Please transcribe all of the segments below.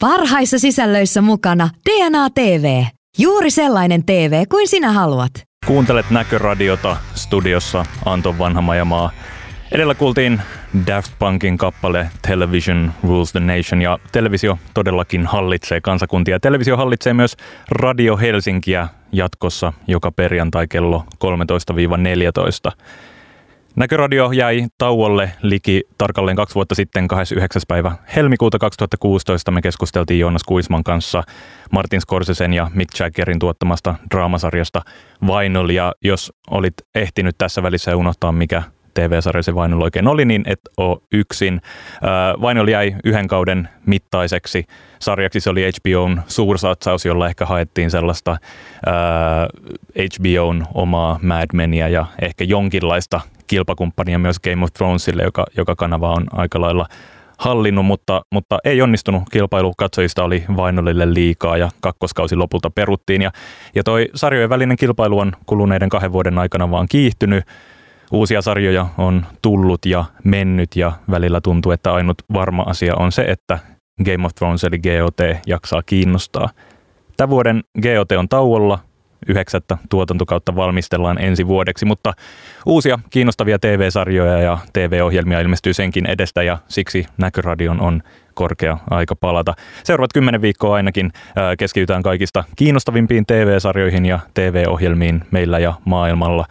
Parhaissa sisällöissä mukana DNA TV. Juuri sellainen TV kuin sinä haluat. Kuuntelet Näköradiota studiossa Anton Vanhamajamaa. Edellä kuultiin Daft Punkin kappale Television Rules the Nation ja televisio todellakin hallitsee kansakuntia. Televisio hallitsee myös Radio Helsinkiä jatkossa joka perjantai kello 13-14. Näköradio jäi tauolle liki tarkalleen kaksi vuotta sitten 29. päivä helmikuuta 2016. Me keskusteltiin Joonas Kuisman kanssa Martin Scorsesen ja Mick Jaggerin tuottamasta draamasarjasta Vinyl. Ja jos olit ehtinyt tässä välissä unohtaa, mikä TV-sarja se Vinyl oikein oli, niin et ole yksin. Vinyl jäi yhden kauden mittaiseksi sarjaksi. Se oli HBOn suursatsaus, jolla ehkä haettiin sellaista HBOn omaa Mad Menia ja ehkä jonkinlaista kilpakumppania myös Game of Thronesille, joka, joka kanava on aika lailla hallinnut, mutta, mutta ei onnistunut. Kilpailu katsojista oli Vainolille liikaa ja kakkoskausi lopulta peruttiin. Ja, ja toi sarjojen välinen kilpailu on kuluneiden kahden vuoden aikana vaan kiihtynyt. Uusia sarjoja on tullut ja mennyt ja välillä tuntuu, että ainut varma asia on se, että Game of Thrones eli GOT jaksaa kiinnostaa. Tämän vuoden GOT on tauolla, yhdeksättä tuotantokautta valmistellaan ensi vuodeksi, mutta uusia kiinnostavia TV-sarjoja ja TV-ohjelmia ilmestyy senkin edestä ja siksi Näköradion on korkea aika palata. Seuraavat kymmenen viikkoa ainakin keskitytään kaikista kiinnostavimpiin TV-sarjoihin ja TV-ohjelmiin meillä ja maailmalla.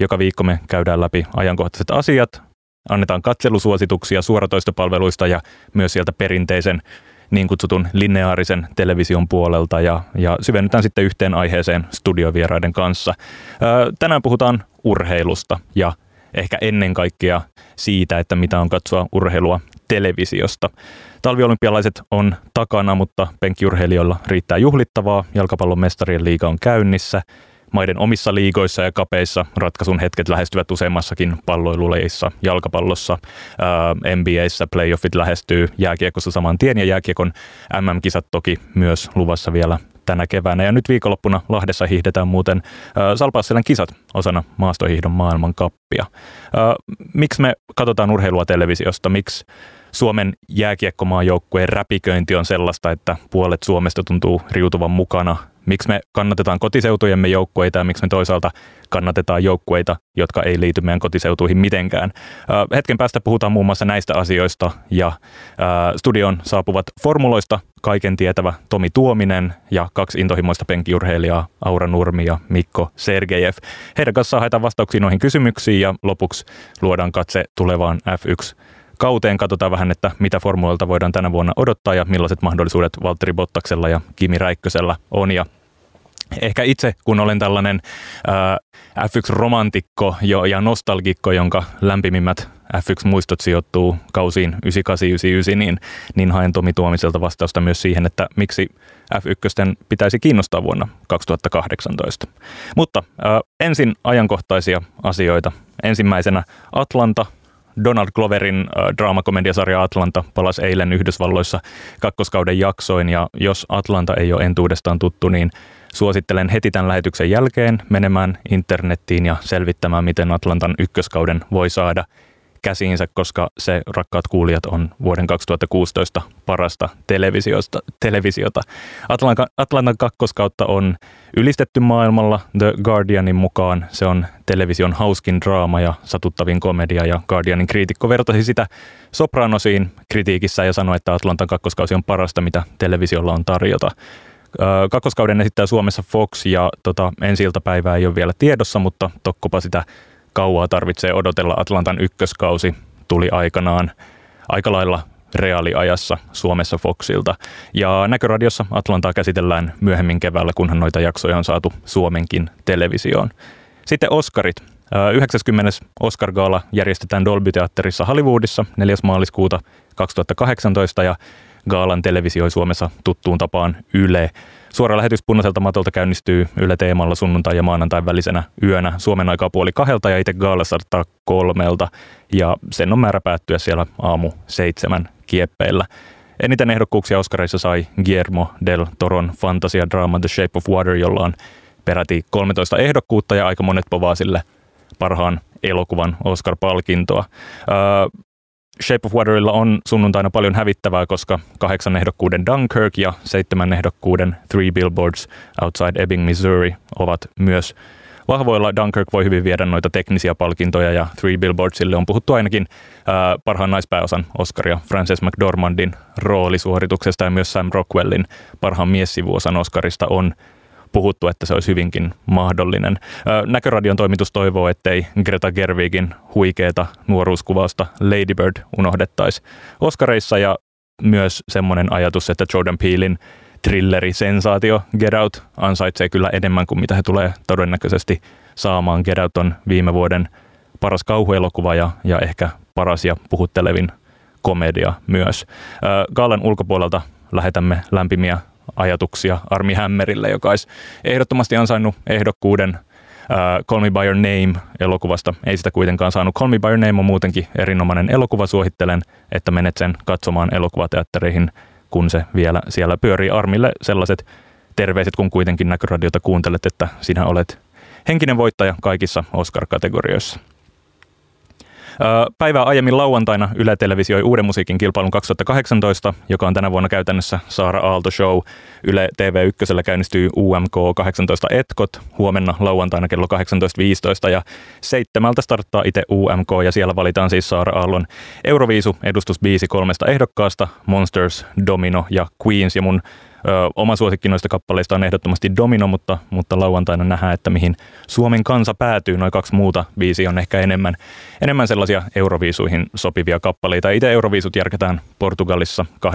Joka viikko me käydään läpi ajankohtaiset asiat, annetaan katselusuosituksia suoratoistopalveluista ja myös sieltä perinteisen niin kutsutun lineaarisen television puolelta ja, ja syvennytään sitten yhteen aiheeseen studiovieraiden kanssa. Tänään puhutaan urheilusta ja ehkä ennen kaikkea siitä, että mitä on katsoa urheilua televisiosta. Talviolympialaiset on takana, mutta penkkiurheilijoilla riittää juhlittavaa. Jalkapallon mestarien liiga on käynnissä maiden omissa liigoissa ja kapeissa ratkaisun hetket lähestyvät useimmassakin palloiluleissa, jalkapallossa, ää, NBAissä playoffit lähestyy, jääkiekossa saman tien ja jääkiekon MM-kisat toki myös luvassa vielä tänä keväänä. Ja nyt viikonloppuna Lahdessa hiihdetään muuten äh, Salpausselän kisat osana maastohiihdon maailmankappia. Äh, miksi me katsotaan urheilua televisiosta? Miksi Suomen jääkiekkomaajoukkueen räpiköinti on sellaista, että puolet Suomesta tuntuu riutuvan mukana miksi me kannatetaan kotiseutujemme joukkueita ja miksi me toisaalta kannatetaan joukkueita, jotka ei liity meidän kotiseutuihin mitenkään. Hetken päästä puhutaan muun muassa näistä asioista ja studion saapuvat formuloista kaiken tietävä Tomi Tuominen ja kaksi intohimoista penkiurheilijaa Aura Nurmi ja Mikko Sergejev. Heidän kanssaan haetaan vastauksia noihin kysymyksiin ja lopuksi luodaan katse tulevaan F1 kauteen. Katsotaan vähän, että mitä formuloilta voidaan tänä vuonna odottaa ja millaiset mahdollisuudet Valtteri Bottaksella ja Kimi Räikkösellä on. Ja ehkä itse, kun olen tällainen äh, F1-romantikko jo, ja nostalgikko, jonka lämpimimmät F1-muistot sijoittuu kausiin 98-99, niin, niin haen Tomi Tuomiselta vastausta myös siihen, että miksi F1 pitäisi kiinnostaa vuonna 2018. Mutta äh, ensin ajankohtaisia asioita. Ensimmäisenä Atlanta Donald Gloverin äh, draamakomediasarja Atlanta palasi eilen Yhdysvalloissa kakkoskauden jaksoin ja jos Atlanta ei ole entuudestaan tuttu, niin suosittelen heti tämän lähetyksen jälkeen menemään internettiin ja selvittämään, miten Atlantan ykköskauden voi saada – käsiinsä, koska se, rakkaat kuulijat, on vuoden 2016 parasta televisiosta, televisiota. Atlantan, Atlantan kakkoskautta on ylistetty maailmalla The Guardianin mukaan. Se on television hauskin draama ja satuttavin komedia ja Guardianin kriitikko vertasi sitä Sopranosiin kritiikissä ja sanoi, että Atlantan kakkoskausi on parasta, mitä televisiolla on tarjota. Kakkoskauden esittää Suomessa Fox ja tota, ensi iltapäivää ei ole vielä tiedossa, mutta tokkopa sitä kauaa tarvitsee odotella. Atlantan ykköskausi tuli aikanaan aika lailla reaaliajassa Suomessa Foxilta. Ja Näköradiossa Atlantaa käsitellään myöhemmin keväällä, kunhan noita jaksoja on saatu Suomenkin televisioon. Sitten Oscarit. 90. Oscar-gaala järjestetään Dolby Teatterissa Hollywoodissa 4. maaliskuuta 2018 ja gaalan televisioi Suomessa tuttuun tapaan Yle. Suora lähetys punaiselta matolta käynnistyy Yle Teemalla sunnuntai ja maanantai välisenä yönä Suomen aikaa puoli kahdelta ja itse gaala saattaa kolmelta. Ja sen on määrä päättyä siellä aamu seitsemän kieppeillä. Eniten ehdokkuuksia Oscarissa sai Guillermo del Toron fantasia-draama The Shape of Water, jolla on peräti 13 ehdokkuutta ja aika monet povaa sille parhaan elokuvan Oscar-palkintoa. Shape of Waterilla on sunnuntaina paljon hävittävää, koska kahdeksan ehdokkuuden Dunkirk ja seitsemän ehdokkuuden Three Billboards Outside Ebbing, Missouri ovat myös vahvoilla. Dunkirk voi hyvin viedä noita teknisiä palkintoja ja Three Billboardsille on puhuttu ainakin ää, parhaan naispääosan Oscaria Frances McDormandin roolisuorituksesta ja myös Sam Rockwellin parhaan miessivuosan Oscarista on puhuttu, että se olisi hyvinkin mahdollinen. Näköradion toimitus toivoo, ettei Greta Gerwigin huikeeta nuoruuskuvausta Lady Bird unohdettaisi Oscareissa ja myös semmoinen ajatus, että Jordan Peelin trilleri sensaatio Get Out ansaitsee kyllä enemmän kuin mitä he tulee todennäköisesti saamaan. Get Out on viime vuoden paras kauhuelokuva ja, ja ehkä paras ja puhuttelevin komedia myös. Gaalan ulkopuolelta lähetämme lämpimiä ajatuksia Armi Hämmerille, joka olisi ehdottomasti ansainnut ehdokkuuden Uh, Call Me By Your Name-elokuvasta. Ei sitä kuitenkaan saanut. Call Me By Your Name on muutenkin erinomainen elokuva. Suosittelen, että menet sen katsomaan elokuvateattereihin, kun se vielä siellä pyörii. Armille sellaiset terveiset, kun kuitenkin näköradiota kuuntelet, että sinä olet henkinen voittaja kaikissa Oscar-kategorioissa. Päivää aiemmin lauantaina Yle televisioi uuden musiikin kilpailun 2018, joka on tänä vuonna käytännössä Saara Aalto Show. Yle TV1 käynnistyy UMK 18 Etkot huomenna lauantaina kello 18.15 ja seitsemältä starttaa itse UMK ja siellä valitaan siis Saara Aallon Euroviisu edustusbiisi kolmesta ehdokkaasta, Monsters, Domino ja Queens ja mun oma suosikki noista kappaleista on ehdottomasti Domino, mutta, mutta lauantaina nähdään, että mihin Suomen kansa päätyy. Noin kaksi muuta viisi on ehkä enemmän, enemmän sellaisia Euroviisuihin sopivia kappaleita. Itse Euroviisut järketään Portugalissa 8-12.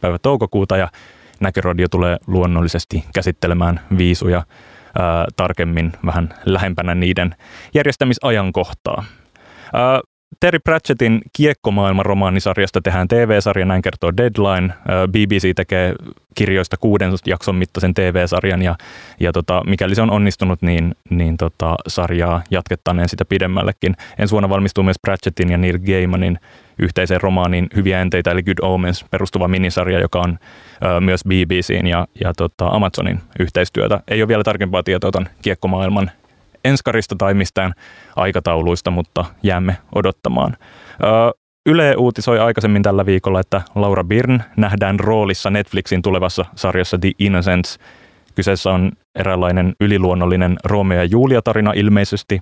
päivä toukokuuta ja Näköradio tulee luonnollisesti käsittelemään viisuja ää, tarkemmin vähän lähempänä niiden järjestämisajankohtaa. Ää, Terry Pratchettin Kiekkomaailman romaanisarjasta tehdään TV-sarja, näin kertoo Deadline. BBC tekee kirjoista kuuden jakson mittaisen TV-sarjan ja, ja tota, mikäli se on onnistunut, niin, niin tota, sarjaa jatkettaneen sitä pidemmällekin. Ensi vuonna valmistuu myös Pratchettin ja Neil Gaimanin yhteiseen romaaniin Hyviä enteitä eli Good Omens perustuva minisarja, joka on ö, myös BBCin ja, ja tota, Amazonin yhteistyötä. Ei ole vielä tarkempaa tietoa tuon kiekkomaailman enskarista tai mistään aikatauluista, mutta jäämme odottamaan. Yle uutisoi aikaisemmin tällä viikolla, että Laura Byrne nähdään roolissa Netflixin tulevassa sarjassa The Innocents. Kyseessä on eräänlainen yliluonnollinen Romeo ja Julia-tarina ilmeisesti.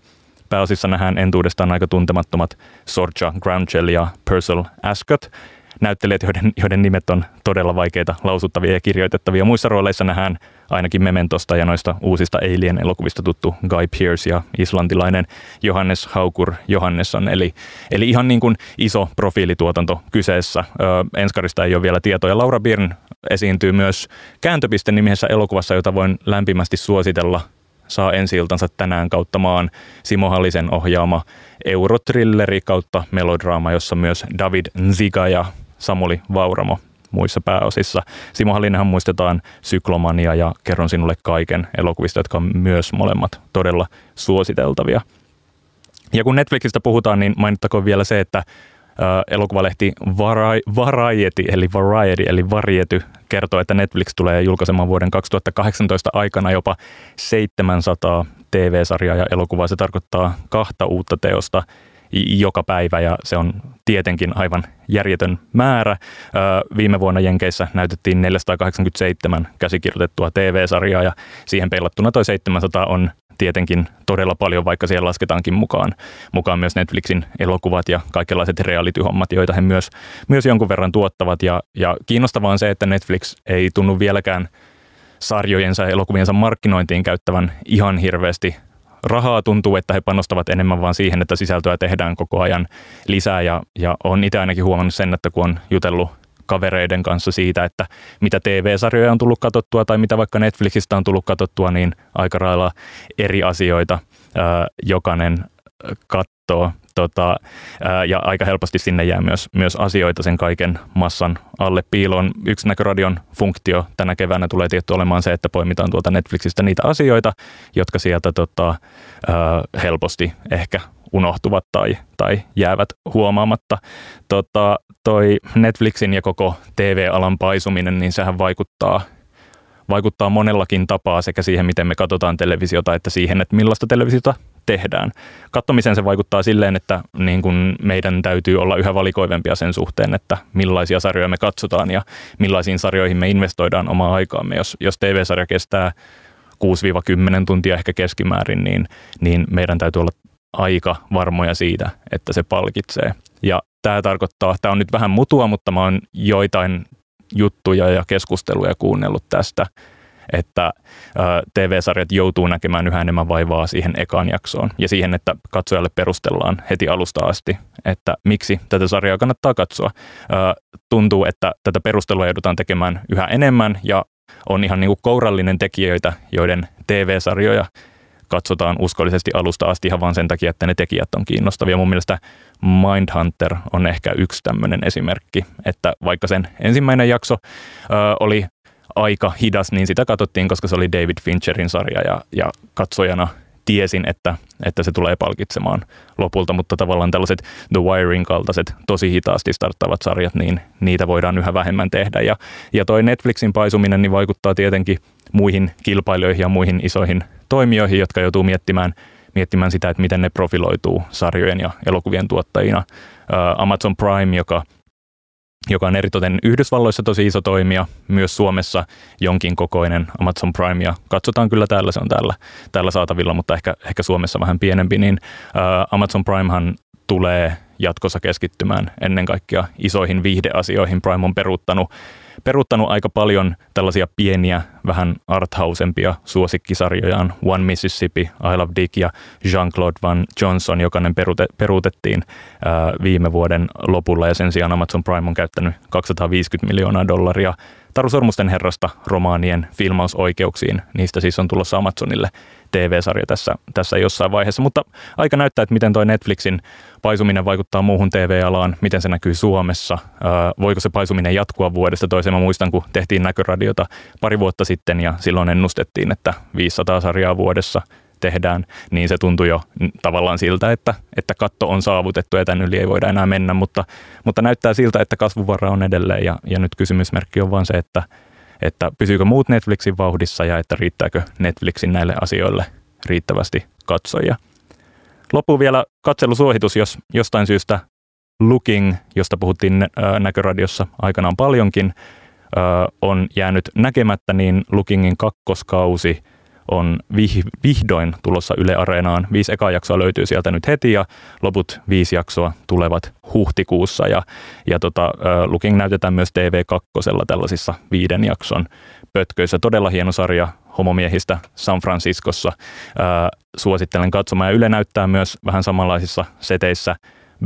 Pääosissa nähdään entuudestaan aika tuntemattomat Sorja Granchel ja Purcell Ascot – näyttelijät, joiden, joiden nimet on todella vaikeita lausuttavia ja kirjoitettavia. Muissa rooleissa nähdään ainakin Mementosta ja noista uusista Alien-elokuvista tuttu Guy Pearce ja islantilainen Johannes Haukur Johannesson. Eli, eli ihan niin kuin iso profiilituotanto kyseessä. Ö, Enskarista ei ole vielä tietoja. Laura Byrne esiintyy myös kääntöpiste nimisessä elokuvassa, jota voin lämpimästi suositella saa ensi tänään kautta maan Simo Hallisen ohjaama eurotrilleri kautta melodraama, jossa myös David Nziga ja Samuli Vauramo muissa pääosissa. Simo Hallinenhan muistetaan Syklomania ja Kerron sinulle kaiken elokuvista, jotka on myös molemmat todella suositeltavia. Ja kun Netflixistä puhutaan, niin mainittakoon vielä se, että elokuvalehti Variety, eli Variety, eli Variety, kertoo, että Netflix tulee julkaisemaan vuoden 2018 aikana jopa 700 TV-sarjaa ja elokuvaa. Se tarkoittaa kahta uutta teosta joka päivä ja se on tietenkin aivan järjetön määrä. Viime vuonna Jenkeissä näytettiin 487 käsikirjoitettua TV-sarjaa ja siihen peilattuna toi 700 on tietenkin todella paljon, vaikka siellä lasketaankin mukaan, mukaan myös Netflixin elokuvat ja kaikenlaiset reality-hommat, joita he myös, myös jonkun verran tuottavat. Ja, ja kiinnostavaa on se, että Netflix ei tunnu vieläkään sarjojensa ja elokuviensa markkinointiin käyttävän ihan hirveästi rahaa tuntuu, että he panostavat enemmän vaan siihen, että sisältöä tehdään koko ajan lisää ja, ja on itse ainakin huomannut sen, että kun on jutellut kavereiden kanssa siitä, että mitä TV-sarjoja on tullut katsottua tai mitä vaikka Netflixistä on tullut katsottua, niin aika lailla eri asioita ää, jokainen katsoo. Tota, ja aika helposti sinne jää myös, myös asioita sen kaiken massan alle piiloon. Yksi näköradion funktio tänä keväänä tulee tietty olemaan se, että poimitaan tuolta Netflixistä niitä asioita, jotka sieltä tota, helposti ehkä unohtuvat tai, tai jäävät huomaamatta. Tota, toi Netflixin ja koko TV-alan paisuminen, niin sehän vaikuttaa vaikuttaa monellakin tapaa sekä siihen, miten me katsotaan televisiota, että siihen, että millaista televisiota tehdään. Kattomiseen se vaikuttaa silleen, että niin kun meidän täytyy olla yhä valikoivempia sen suhteen, että millaisia sarjoja me katsotaan ja millaisiin sarjoihin me investoidaan omaa aikaamme. Jos, jos TV-sarja kestää 6-10 tuntia ehkä keskimäärin, niin, niin meidän täytyy olla aika varmoja siitä, että se palkitsee. Ja tämä tarkoittaa, tämä on nyt vähän mutua, mutta mä oon joitain juttuja ja keskusteluja kuunnellut tästä, että TV-sarjat joutuu näkemään yhä enemmän vaivaa siihen ekaan jaksoon ja siihen, että katsojalle perustellaan heti alusta asti, että miksi tätä sarjaa kannattaa katsoa. Tuntuu, että tätä perustelua joudutaan tekemään yhä enemmän ja on ihan niin kuin kourallinen tekijöitä, joiden TV-sarjoja katsotaan uskollisesti alusta asti ihan vain sen takia, että ne tekijät on kiinnostavia. Mun mielestä Mindhunter on ehkä yksi tämmöinen esimerkki, että vaikka sen ensimmäinen jakso ö, oli aika hidas, niin sitä katsottiin, koska se oli David Fincherin sarja ja, ja katsojana tiesin, että, että se tulee palkitsemaan lopulta, mutta tavallaan tällaiset The Wiring kaltaiset tosi hitaasti starttavat sarjat, niin niitä voidaan yhä vähemmän tehdä. Ja, ja toi Netflixin paisuminen niin vaikuttaa tietenkin muihin kilpailijoihin ja muihin isoihin toimijoihin, jotka joutuu miettimään, miettimään sitä, että miten ne profiloituu sarjojen ja elokuvien tuottajina. Amazon Prime, joka joka on eritoten Yhdysvalloissa tosi iso toimija, myös Suomessa jonkin kokoinen Amazon Prime, ja katsotaan kyllä täällä, se on täällä, täällä saatavilla, mutta ehkä, ehkä Suomessa vähän pienempi, niin Amazon Primehan tulee jatkossa keskittymään ennen kaikkea isoihin viihdeasioihin. Prime on peruuttanut peruuttanut aika paljon tällaisia pieniä, vähän arthausempia suosikkisarjojaan. One Mississippi, I Love Dick ja Jean-Claude Van Johnson, jokainen perute, peruutettiin ää, viime vuoden lopulla ja sen sijaan Amazon Prime on käyttänyt 250 miljoonaa dollaria Taru Sormusten herrasta romaanien filmausoikeuksiin. Niistä siis on tulossa Amazonille TV-sarja tässä, tässä jossain vaiheessa, mutta aika näyttää, että miten tuo Netflixin paisuminen vaikuttaa muuhun TV-alaan, miten se näkyy Suomessa, voiko se paisuminen jatkua vuodesta toiseen. Mä muistan, kun tehtiin näköradiota pari vuotta sitten ja silloin ennustettiin, että 500 sarjaa vuodessa tehdään, niin se tuntui jo tavallaan siltä, että, että katto on saavutettu ja tämän yli ei voida enää mennä, mutta, mutta näyttää siltä, että kasvuvara on edelleen ja, ja nyt kysymysmerkki on vaan se, että, että pysyykö muut Netflixin vauhdissa ja että riittääkö Netflixin näille asioille riittävästi katsojia. Loppuun vielä katselusuositus, jos jostain syystä Looking, josta puhuttiin näköradiossa aikanaan paljonkin, on jäänyt näkemättä, niin Lookingin kakkoskausi on vihdoin tulossa Yle Areenaan. Viisi ekaa jaksoa löytyy sieltä nyt heti ja loput viisi jaksoa tulevat huhtikuussa. Ja, ja tota, Looking näytetään myös TV2 tällaisissa viiden jakson pötköissä. Todella hieno sarja homomiehistä San Franciscossa. suosittelen katsomaan. Ja Yle näyttää myös vähän samanlaisissa seteissä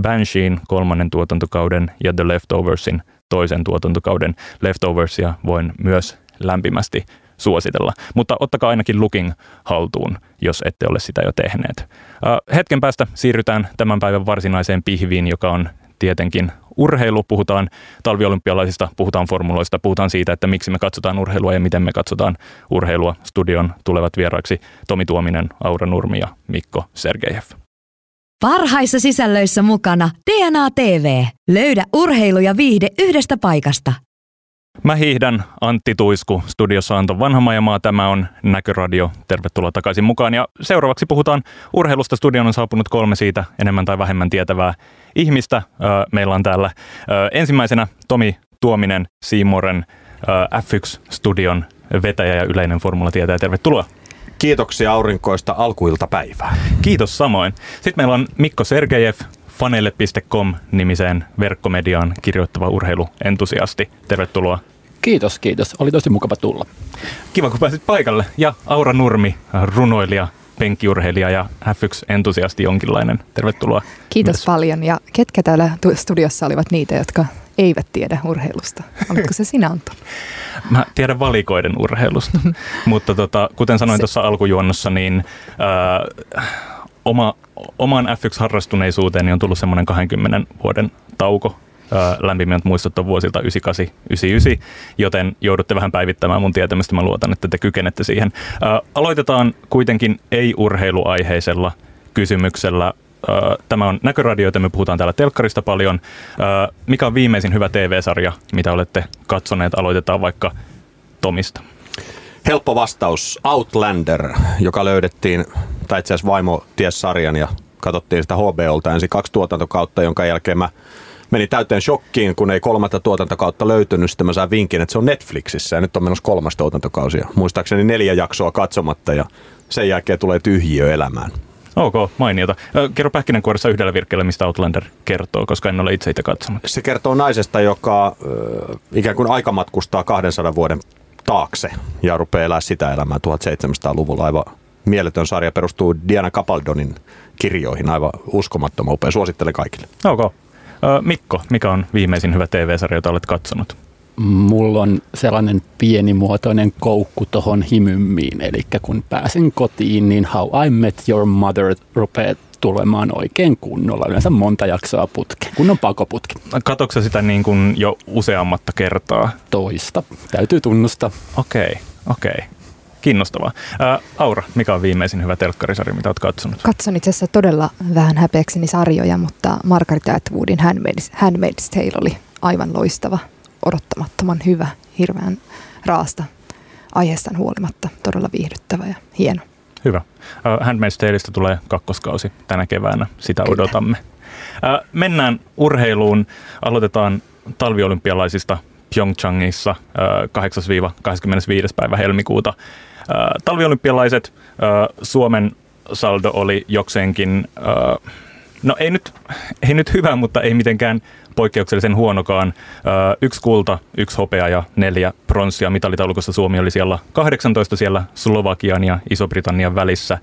Bansheen kolmannen tuotantokauden ja The Leftoversin toisen tuotantokauden. Leftoversia voin myös lämpimästi suositella. Mutta ottakaa ainakin Looking haltuun, jos ette ole sitä jo tehneet. Hetken päästä siirrytään tämän päivän varsinaiseen pihviin, joka on tietenkin urheilu. Puhutaan talviolympialaisista, puhutaan formuloista, puhutaan siitä, että miksi me katsotaan urheilua ja miten me katsotaan urheilua. Studion tulevat vieraiksi Tomi Tuominen, Aura Nurmi ja Mikko Sergejev. Parhaissa sisällöissä mukana DNA TV. Löydä urheilu ja viihde yhdestä paikasta. Mä hiihdän Antti Tuisku, studiossa Anton Vanhamajamaa. Tämä on Näköradio. Tervetuloa takaisin mukaan. Ja seuraavaksi puhutaan urheilusta. Studion on saapunut kolme siitä enemmän tai vähemmän tietävää ihmistä. Meillä on täällä ensimmäisenä Tomi Tuominen, Siimoren F1-studion vetäjä ja yleinen formula-tietäjä. Tervetuloa. Kiitoksia aurinkoista alkuiltapäivää. Kiitos samoin. Sitten meillä on Mikko Sergejev, fanelle.com nimiseen verkkomediaan kirjoittava urheiluentusiasti. Tervetuloa. Kiitos, kiitos. Oli tosi mukava tulla. Kiva, kun pääsit paikalle. Ja Aura Nurmi, runoilija, penkkiurheilija ja F1-entusiasti jonkinlainen. Tervetuloa. Kiitos Mites? paljon. Ja ketkä täällä studiossa olivat niitä, jotka eivät tiedä urheilusta? Oletko se sinä, Anton? Mä tiedän valikoiden urheilusta, mutta tota, kuten sanoin tuossa alkujuonnossa, niin äh, oma, oman F1-harrastuneisuuteen on tullut semmoinen 20 vuoden tauko. Lämpimät muistot on vuosilta 98-99, joten joudutte vähän päivittämään mun tietämystä. Mä luotan, että te kykenette siihen. Aloitetaan kuitenkin ei-urheiluaiheisella kysymyksellä. Tämä on Näköradio, joten me puhutaan täällä telkkarista paljon. Mikä on viimeisin hyvä TV-sarja, mitä olette katsoneet? Aloitetaan vaikka Tomista. Helppo vastaus. Outlander, joka löydettiin tai itse asiassa vaimo ties sarjan ja katsottiin sitä HBOlta ensin kaksi tuotantokautta, jonka jälkeen mä menin täyteen shokkiin, kun ei kolmatta tuotantokautta löytynyt. Sitten mä sain vinkin, että se on Netflixissä ja nyt on menossa kolmas tuotantokausi. Muistaakseni neljä jaksoa katsomatta ja sen jälkeen tulee tyhjiö elämään. Ok, mainiota. Kerro pähkinänkuoressa yhdellä virkkeellä, mistä Outlander kertoo, koska en ole itse itse katsonut. Se kertoo naisesta, joka äh, ikään kuin aikamatkustaa 200 vuoden taakse ja rupeaa elää sitä elämää 1700-luvulla. Aivan mieletön sarja perustuu Diana Capaldonin kirjoihin. Aivan uskomattoman upea. Suosittelen kaikille. Ok. Mikko, mikä on viimeisin hyvä TV-sarja, jota olet katsonut? Mulla on sellainen pienimuotoinen koukku tuohon himymmiin, eli kun pääsen kotiin, niin How I Met Your Mother rupeaa tulemaan oikein kunnolla, yleensä monta jaksoa putke, kunnon pakoputki. Katoksa sitä niin kuin jo useammatta kertaa? Toista, täytyy tunnustaa. Okei, okay, okei. Okay. Kiinnostavaa. Ää, Aura, mikä on viimeisin hyvä telkkarisarja, mitä olet katsonut? Katson itse asiassa todella vähän häpeäkseni sarjoja, mutta Margaret Atwoodin Handmaid's, Handmaid's Tale oli aivan loistava, odottamattoman hyvä, hirveän raasta aiheestaan huolimatta. Todella viihdyttävä ja hieno. Hyvä. Handmaid's Taleista tulee kakkoskausi tänä keväänä. Sitä Kyllä. odotamme. Mennään urheiluun. Aloitetaan talviolympialaisista Pyeongchangissa 8-25. päivä helmikuuta. Talviolympialaiset Suomen saldo oli jokseenkin, no ei nyt, ei nyt hyvä, mutta ei mitenkään poikkeuksellisen huonokaan. Yksi kulta, yksi hopea ja neljä pronssia. Mitalitaulukossa Suomi oli siellä 18 siellä Slovakian ja Iso-Britannian välissä.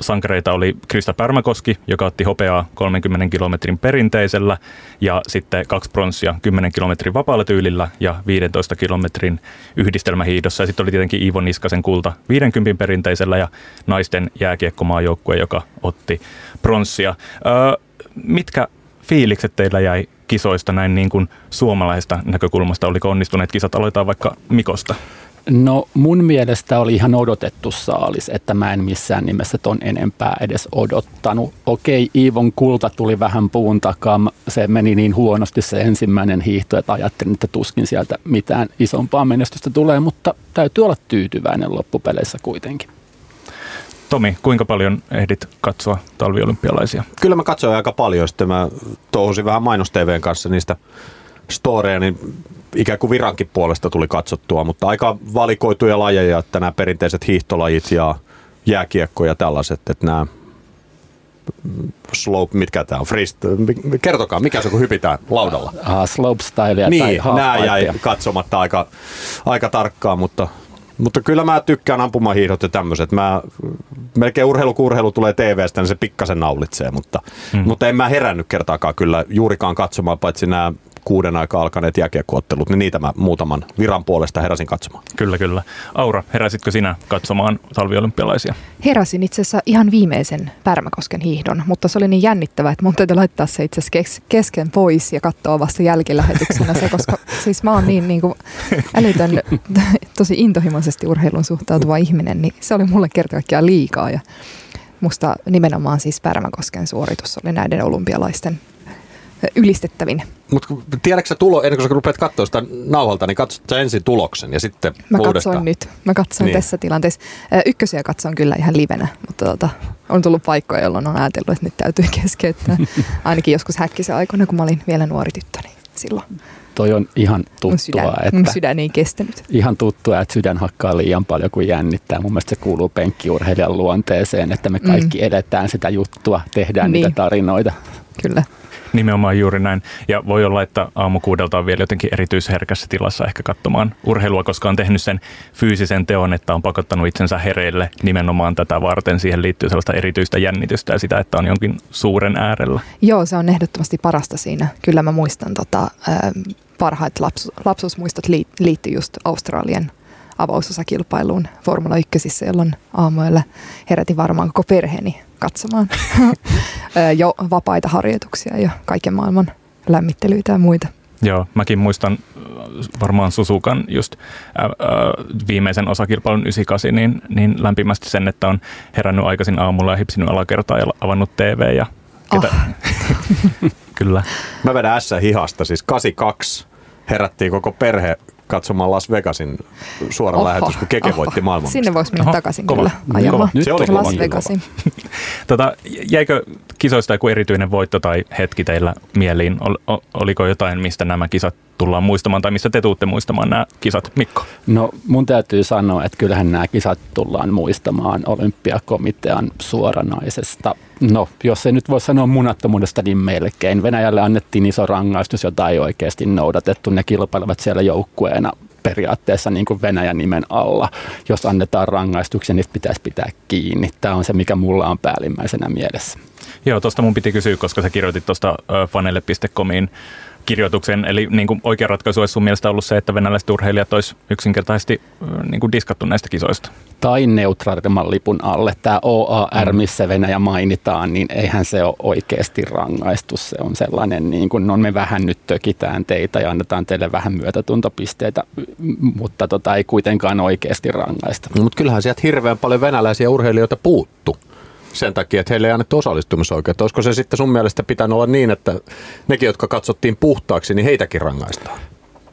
Sankareita oli Krista Pärmäkoski, joka otti hopeaa 30 kilometrin perinteisellä ja sitten kaksi pronssia 10 kilometrin vapaalla tyylillä ja 15 kilometrin yhdistelmähiidossa. Ja sitten oli tietenkin Iivo Niskasen kulta 50 perinteisellä ja naisten jääkiekkomaajoukkue, joka otti pronssia. Mitkä fiilikset teillä jäi kisoista näin niin kuin suomalaisesta näkökulmasta? Oliko onnistuneet kisat? Aloitetaan vaikka Mikosta. No mun mielestä oli ihan odotettu saalis, että mä en missään nimessä ton enempää edes odottanut. Okei, Iivon kulta tuli vähän puun takaa, se meni niin huonosti se ensimmäinen hiihto, että ajattelin, että tuskin sieltä mitään isompaa menestystä tulee, mutta täytyy olla tyytyväinen loppupeleissä kuitenkin. Tomi, kuinka paljon ehdit katsoa talviolympialaisia? Kyllä mä katsoin aika paljon. Sitten mä touhusin vähän mainos TVn kanssa niistä storeja, niin ikään kuin virankin puolesta tuli katsottua, mutta aika valikoituja lajeja, että nämä perinteiset hiihtolajit ja jääkiekko ja tällaiset, että nämä slope, mitkä tämä on, freest, kertokaa, mikä se on, kun hypitään laudalla? Uh, slope style niin, tai nämä jäi katsomatta aika, aika tarkkaan, mutta mutta kyllä mä tykkään ampumahiihdot ja tämmöiset. Mä, melkein urheilu kun urheilu tulee TVstä, niin se pikkasen naulitsee, mutta, mm. mutta en mä herännyt kertaakaan kyllä juurikaan katsomaan, paitsi nämä kuuden aikaa alkaneet jääkiekkoottelut, niin niitä mä muutaman viran puolesta heräsin katsomaan. Kyllä, kyllä. Aura, heräsitkö sinä katsomaan talviolympialaisia? Heräsin itse asiassa ihan viimeisen Pärmäkosken hiihdon, mutta se oli niin jännittävää, että mun täytyy laittaa se itse asiassa kesken pois ja katsoa vasta jälkilähetyksenä se, koska siis mä oon niin, niin kuin älytön, tosi intohimoisesti urheilun suhtautuva ihminen, niin se oli mulle kerta kaikkiaan liikaa ja musta nimenomaan siis Pärmäkosken suoritus oli näiden olympialaisten ylistettävin. Mutta tiedätkö tulo, ennen kuin sä rupeat katsoa sitä nauhalta, niin katsot sä ensin tuloksen ja sitten Mä uudestaan. katsoin nyt. Mä katsoin niin. tässä tilanteessa. Ykkösiä katson kyllä ihan livenä, mutta tota, on tullut paikkoja, jolloin on ajatellut, että nyt täytyy keskeyttää. Ainakin joskus häkkisen aikoina, kun mä olin vielä nuori tyttö, niin silloin. Toi on ihan tuttua. Mun sydän, että mun sydän ei kestänyt. Ihan tuttua, että sydän hakkaa liian paljon kuin jännittää. Mun mielestä se kuuluu penkkiurheilijan luonteeseen, että me kaikki mm. edetään sitä juttua, tehdään niin. niitä tarinoita. Kyllä. Nimenomaan juuri näin. Ja voi olla, että aamukuudelta on vielä jotenkin erityisherkässä tilassa ehkä katsomaan urheilua, koska on tehnyt sen fyysisen teon, että on pakottanut itsensä hereille nimenomaan tätä varten. Siihen liittyy sellaista erityistä jännitystä ja sitä, että on jonkin suuren äärellä. Joo, se on ehdottomasti parasta siinä. Kyllä mä muistan tota, parhaat lapsu, lapsuusmuistot liittyy just Australian avausosakilpailuun Formula 1, jolloin aamuilla herätin varmaan koko perheeni katsomaan jo vapaita harjoituksia ja kaiken maailman lämmittelyitä ja muita. Joo, mäkin muistan varmaan Susukan just ää, ää, viimeisen osakilpailun 98, niin, niin lämpimästi sen, että on herännyt aikaisin aamulla ja hipsinyt alakertaa ja avannut TV ja ketä... Oh. Kyllä. Mä vedän S hihasta, siis 82 herättiin koko perhe katsomaan Las Vegasin suora lähetys, kun Keke voitti maailman. Sinne voisi mennä Oho, takaisin kova, kyllä kova. ajamaan. Nyt oli kova, Las Vegasin. Tota, jäikö kisoista joku erityinen voitto tai hetki teillä mieliin? Oliko jotain, mistä nämä kisat tullaan muistamaan tai mistä te tuutte muistamaan nämä kisat? Mikko? No mun täytyy sanoa, että kyllähän nämä kisat tullaan muistamaan olympiakomitean suoranaisesta. No, jos ei nyt voi sanoa munattomuudesta, niin melkein. Venäjälle annettiin iso rangaistus, jota ei oikeasti noudatettu. Ne kilpailevat siellä joukkueena periaatteessa niin kuin Venäjän nimen alla. Jos annetaan rangaistuksia, niistä pitäisi pitää kiinni. Tämä on se, mikä mulla on päällimmäisenä mielessä. Joo, tuosta mun piti kysyä, koska sä kirjoitit tuosta fanelle.comiin kirjoituksen, eli niin kuin oikea ratkaisu olisi sun mielestä ollut se, että venäläiset urheilijat olisi yksinkertaisesti niin kuin diskattu näistä kisoista. Tai neutraalimman lipun alle. Tämä OAR, missä Venäjä mainitaan, niin eihän se ole oikeasti rangaistus. Se on sellainen, niin kuin, no me vähän nyt tökitään teitä ja annetaan teille vähän myötätuntopisteitä, mutta tota, ei kuitenkaan oikeasti rangaista. No, mutta kyllähän sieltä hirveän paljon venäläisiä urheilijoita puuttu sen takia, että heille ei annettu osallistumisoikeutta. Olisiko se sitten sun mielestä pitänyt olla niin, että nekin, jotka katsottiin puhtaaksi, niin heitäkin rangaistaan?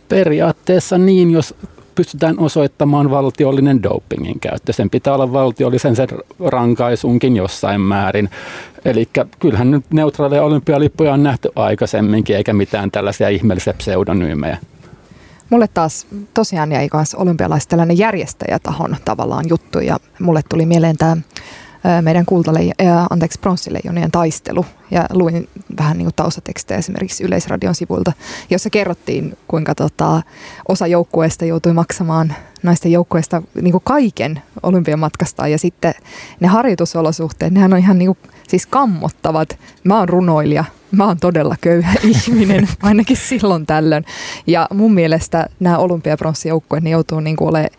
Periaatteessa niin, jos pystytään osoittamaan valtiollinen dopingin käyttö. Sen pitää olla valtiollisen sen rankaisunkin jossain määrin. Eli kyllähän nyt neutraaleja olympialippuja on nähty aikaisemminkin, eikä mitään tällaisia ihmeellisiä pseudonyymejä. Mulle taas tosiaan jäi kanssa olympialaiset tällainen järjestäjätahon tavallaan juttu ja mulle tuli mieleen tämä meidän kultalle, anteeksi, pronssileijonien taistelu ja luin vähän niin taustatekstejä esimerkiksi Yleisradion sivuilta, jossa kerrottiin, kuinka tota, osa joukkueesta joutui maksamaan naisten joukkueesta niin kuin kaiken olympiamatkasta ja sitten ne harjoitusolosuhteet, nehän on ihan niin kuin, siis kammottavat. Mä oon runoilija, mä oon todella köyhä ihminen, ainakin silloin tällöin. Ja mun mielestä nämä olympiapronssijoukkueet, ne joutuu niin kuin olemaan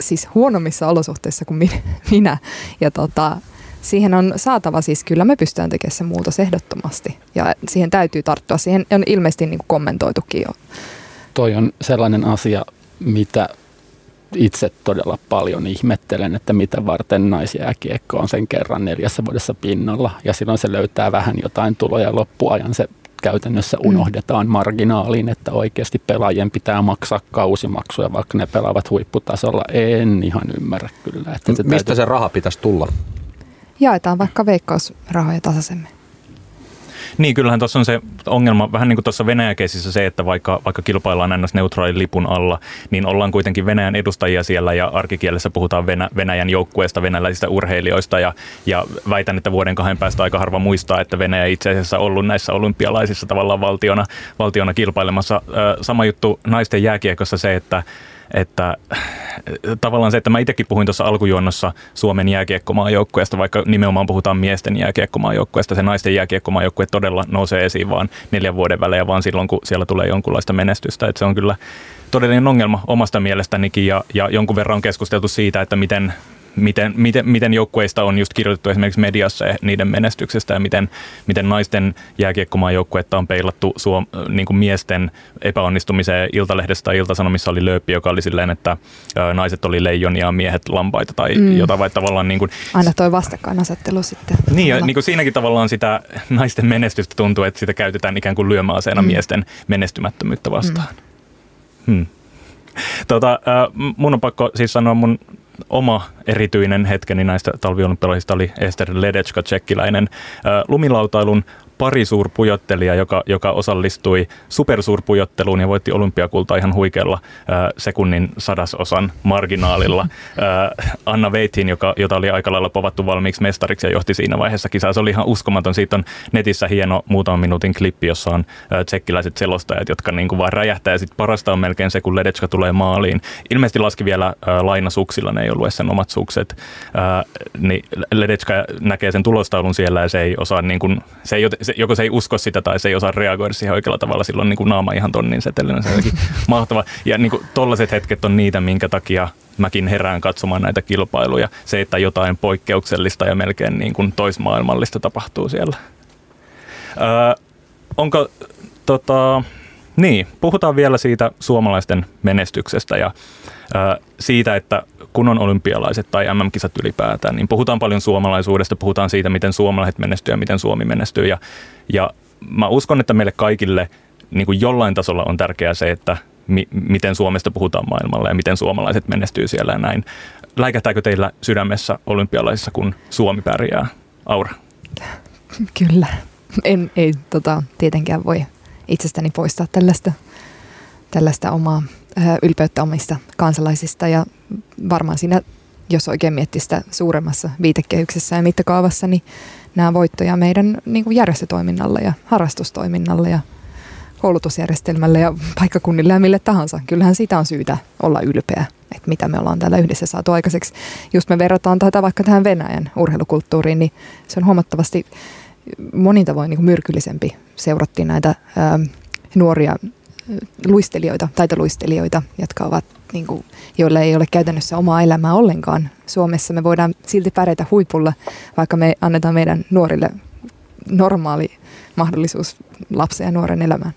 siis huonommissa olosuhteissa kuin minä. Ja tota, siihen on saatava siis, kyllä me pystytään tekemään se muutos ehdottomasti. Ja siihen täytyy tarttua. Siihen on ilmeisesti niin kuin kommentoitukin jo. Toi on sellainen asia, mitä itse todella paljon ihmettelen, että mitä varten naisjääkiekko on sen kerran neljässä vuodessa pinnalla. Ja silloin se löytää vähän jotain tuloja loppuajan. Se käytännössä unohdetaan marginaaliin, että oikeasti pelaajien pitää maksaa kausimaksuja, vaikka ne pelaavat huipputasolla. En ihan ymmärrä kyllä. Että se Mistä täytyy... se raha pitäisi tulla? Jaetaan vaikka veikkausrahoja tasaisemmin. Niin, kyllähän tuossa on se ongelma, vähän niin kuin tuossa Venäjä-keisissä se, että vaikka, vaikka kilpaillaan ns. neutraalin lipun alla, niin ollaan kuitenkin Venäjän edustajia siellä ja arkikielessä puhutaan Venä, Venäjän joukkueesta, venäläisistä urheilijoista ja, ja väitän, että vuoden kahden päästä aika harva muistaa, että Venäjä itse asiassa ollut näissä olympialaisissa tavallaan valtiona, valtiona kilpailemassa. Sama juttu naisten jääkiekossa se, että että äh, tavallaan se, että mä itsekin puhuin tuossa alkujuonnossa Suomen jääkiekkomaajoukkueesta, vaikka nimenomaan puhutaan miesten jääkiekkomaajoukkueesta, se naisten jääkiekkomaajoukkue todella nousee esiin vaan neljän vuoden välein, vaan silloin, kun siellä tulee jonkunlaista menestystä. Että se on kyllä todellinen ongelma omasta mielestänikin ja, ja jonkun verran on keskusteltu siitä, että miten miten, miten, miten joukkueista on just kirjoitettu esimerkiksi mediassa niiden menestyksestä ja miten, miten naisten jääkiekkomaan joukkuetta on peilattu suom, niin kuin miesten epäonnistumiseen. Iltalehdestä tai Iltasanomissa oli lööppi, joka oli silleen, että naiset oli leijonia, miehet lampaita tai mm. jotain, vai tavallaan niin kuin, Aina toi vastakkainasettelu sitten. Niin, ja niin kuin siinäkin tavallaan sitä naisten menestystä tuntuu, että sitä käytetään ikään kuin lyömäaseena mm. miesten menestymättömyyttä vastaan. Mm. Hmm. Tota, mun on pakko siis sanoa mun oma erityinen hetkeni näistä talviolympialaisista oli Ester Ledecka, tsekkiläinen lumilautailun parisuurpujottelija, joka, joka osallistui supersuurpujotteluun ja voitti olympiakultaa ihan huikealla äh, sekunnin sadasosan marginaalilla. Äh, Anna Veitin, joka, jota oli aika lailla povattu valmiiksi mestariksi ja johti siinä vaiheessa kisaa. Se oli ihan uskomaton. Siitä on netissä hieno muutaman minuutin klippi, jossa on äh, tsekkiläiset selostajat, jotka niin kuin vaan räjähtää. Ja sitten parasta on melkein se, kun Ledecka tulee maaliin. Ilmeisesti laski vielä äh, lainasuksilla, ne ei ollut sen omat sukset. Äh, niin Ledecka näkee sen tulostaulun siellä ja se ei osaa, niin kuin, se ei, se, joko se ei usko sitä tai se ei osaa reagoida siihen oikealla tavalla. Silloin niin kuin naama ihan tonnin setelinen. Se on mahtava. Ja niin kuin, tollaiset hetket on niitä, minkä takia mäkin herään katsomaan näitä kilpailuja. Se, että jotain poikkeuksellista ja melkein niin kuin toismaailmallista tapahtuu siellä. Öö, onko tota, niin, puhutaan vielä siitä suomalaisten menestyksestä ja siitä, että kun on olympialaiset tai MM-kisat ylipäätään, niin puhutaan paljon suomalaisuudesta, puhutaan siitä, miten suomalaiset menestyy ja miten Suomi menestyy. Ja, ja mä uskon, että meille kaikille niin kuin jollain tasolla on tärkeää se, että mi- miten Suomesta puhutaan maailmalla ja miten suomalaiset menestyy siellä ja näin. Läikähtääkö teillä sydämessä olympialaisissa, kun Suomi pärjää? Aura? Kyllä. En, ei tota, tietenkään voi itsestäni poistaa tällaista, tällaista omaa ö, ylpeyttä omista kansalaisista ja varmaan siinä, jos oikein miettii sitä suuremmassa viitekehyksessä ja mittakaavassa, niin nämä voittoja meidän niin kuin järjestötoiminnalle ja harrastustoiminnalle ja koulutusjärjestelmälle ja paikkakunnille ja mille tahansa. Kyllähän sitä on syytä olla ylpeä, että mitä me ollaan täällä yhdessä saatu aikaiseksi. Just me verrataan tätä vaikka tähän Venäjän urheilukulttuuriin, niin se on huomattavasti monin tavoin niin kuin myrkyllisempi. Seurattiin näitä ää, nuoria luistelijoita, taitoluistelijoita, jotka ovat, niin kuin, joilla ei ole käytännössä omaa elämää ollenkaan. Suomessa me voidaan silti pärjätä huipulla, vaikka me annetaan meidän nuorille normaali mahdollisuus lapsen ja nuoren elämään.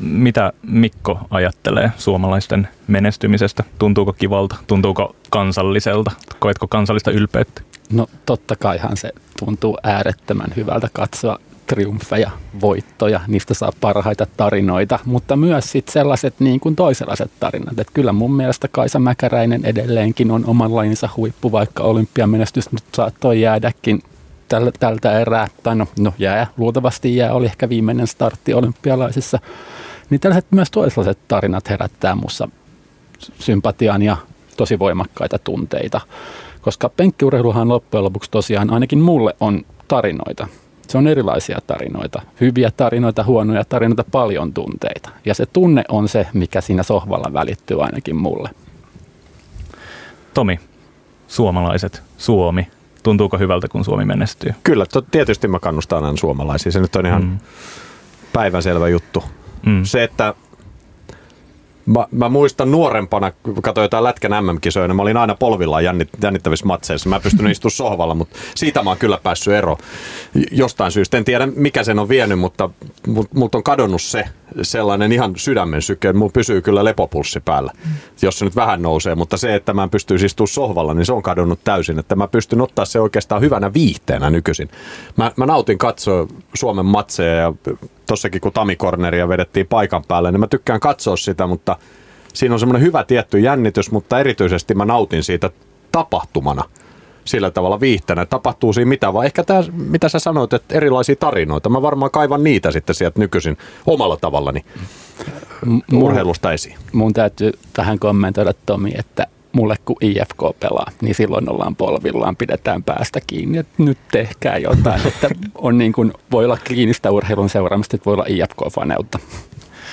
Mitä Mikko ajattelee suomalaisten menestymisestä? Tuntuuko kivalta? Tuntuuko kansalliselta? Koetko kansallista ylpeyttä? No totta kaihan se tuntuu äärettömän hyvältä katsoa triumfeja, voittoja, niistä saa parhaita tarinoita, mutta myös sit sellaiset niin kuin toisenlaiset tarinat. Et kyllä mun mielestä Kaisa Mäkäräinen edelleenkin on oman lajinsa huippu, vaikka olympiamenestys nyt saattoi jäädäkin täl, tältä erää, tai no, no jää, luultavasti jää, oli ehkä viimeinen startti olympialaisissa. Niin tällaiset myös toisenlaiset tarinat herättää mussa sympatian ja tosi voimakkaita tunteita. Koska penkkiurheiluhan loppujen lopuksi tosiaan ainakin mulle on tarinoita. Se on erilaisia tarinoita. Hyviä tarinoita, huonoja tarinoita, paljon tunteita. Ja se tunne on se, mikä siinä sohvalla välittyy ainakin mulle. Tomi, suomalaiset, Suomi, tuntuuko hyvältä, kun Suomi menestyy? Kyllä, to, tietysti mä kannustan aina suomalaisia. Se nyt on ihan mm. päivänselvä juttu. Mm. Se, että Mä, mä muistan nuorempana, katsoin jotain Lätkän MM-kisoja, niin mä olin aina polvillaan jännit, jännittävissä matseissa. Mä pystyn istumaan sohvalla, mutta siitä mä oon kyllä päässyt ero jostain syystä. En tiedä, mikä sen on vienyt, mutta mut on kadonnut se sellainen ihan sydämen syke. Mulla pysyy kyllä lepopulssi päällä, jos se nyt vähän nousee. Mutta se, että mä en pystyisi istumaan sohvalla, niin se on kadonnut täysin. Että mä pystyn ottaa se oikeastaan hyvänä viihteenä nykyisin. Mä, mä nautin katsoa Suomen matseja ja tossakin kun Tamikorneria vedettiin paikan päälle, niin mä tykkään katsoa sitä, mutta siinä on semmoinen hyvä tietty jännitys, mutta erityisesti mä nautin siitä tapahtumana sillä tavalla viihtänä. Tapahtuu siinä mitä vaan. Ehkä tämä, mitä sä sanoit, että erilaisia tarinoita. Mä varmaan kaivan niitä sitten sieltä nykyisin omalla tavallani urheilusta esiin. Mun täytyy tähän kommentoida Tomi, että mulle kun IFK pelaa, niin silloin ollaan polvillaan, pidetään päästä kiinni, että nyt tehkää jotain. että on niin kuin, voi olla kliinistä urheilun seuraamista, että voi olla IFK-faneutta.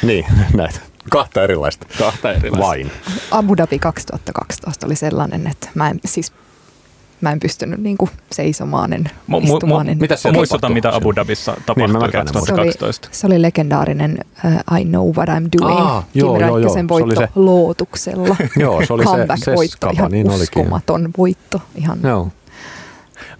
Niin, näitä. Kahta erilaista. Kahta erilaista. Vain. Abu Dhabi 2012 oli sellainen, että mä en siis mä en pystynyt niin kuin seisomaan, en mu- istumaan. En. Mitä se muistuta, mitä Abu Dhabissa tapahtui niin, 2012? Se oli, se oli legendaarinen uh, I Know What I'm Doing. Ah, joo, joo, joo. voitto se... lootuksella. joo, se oli se, se ihan niin uskomaton voitto. Ihan joo.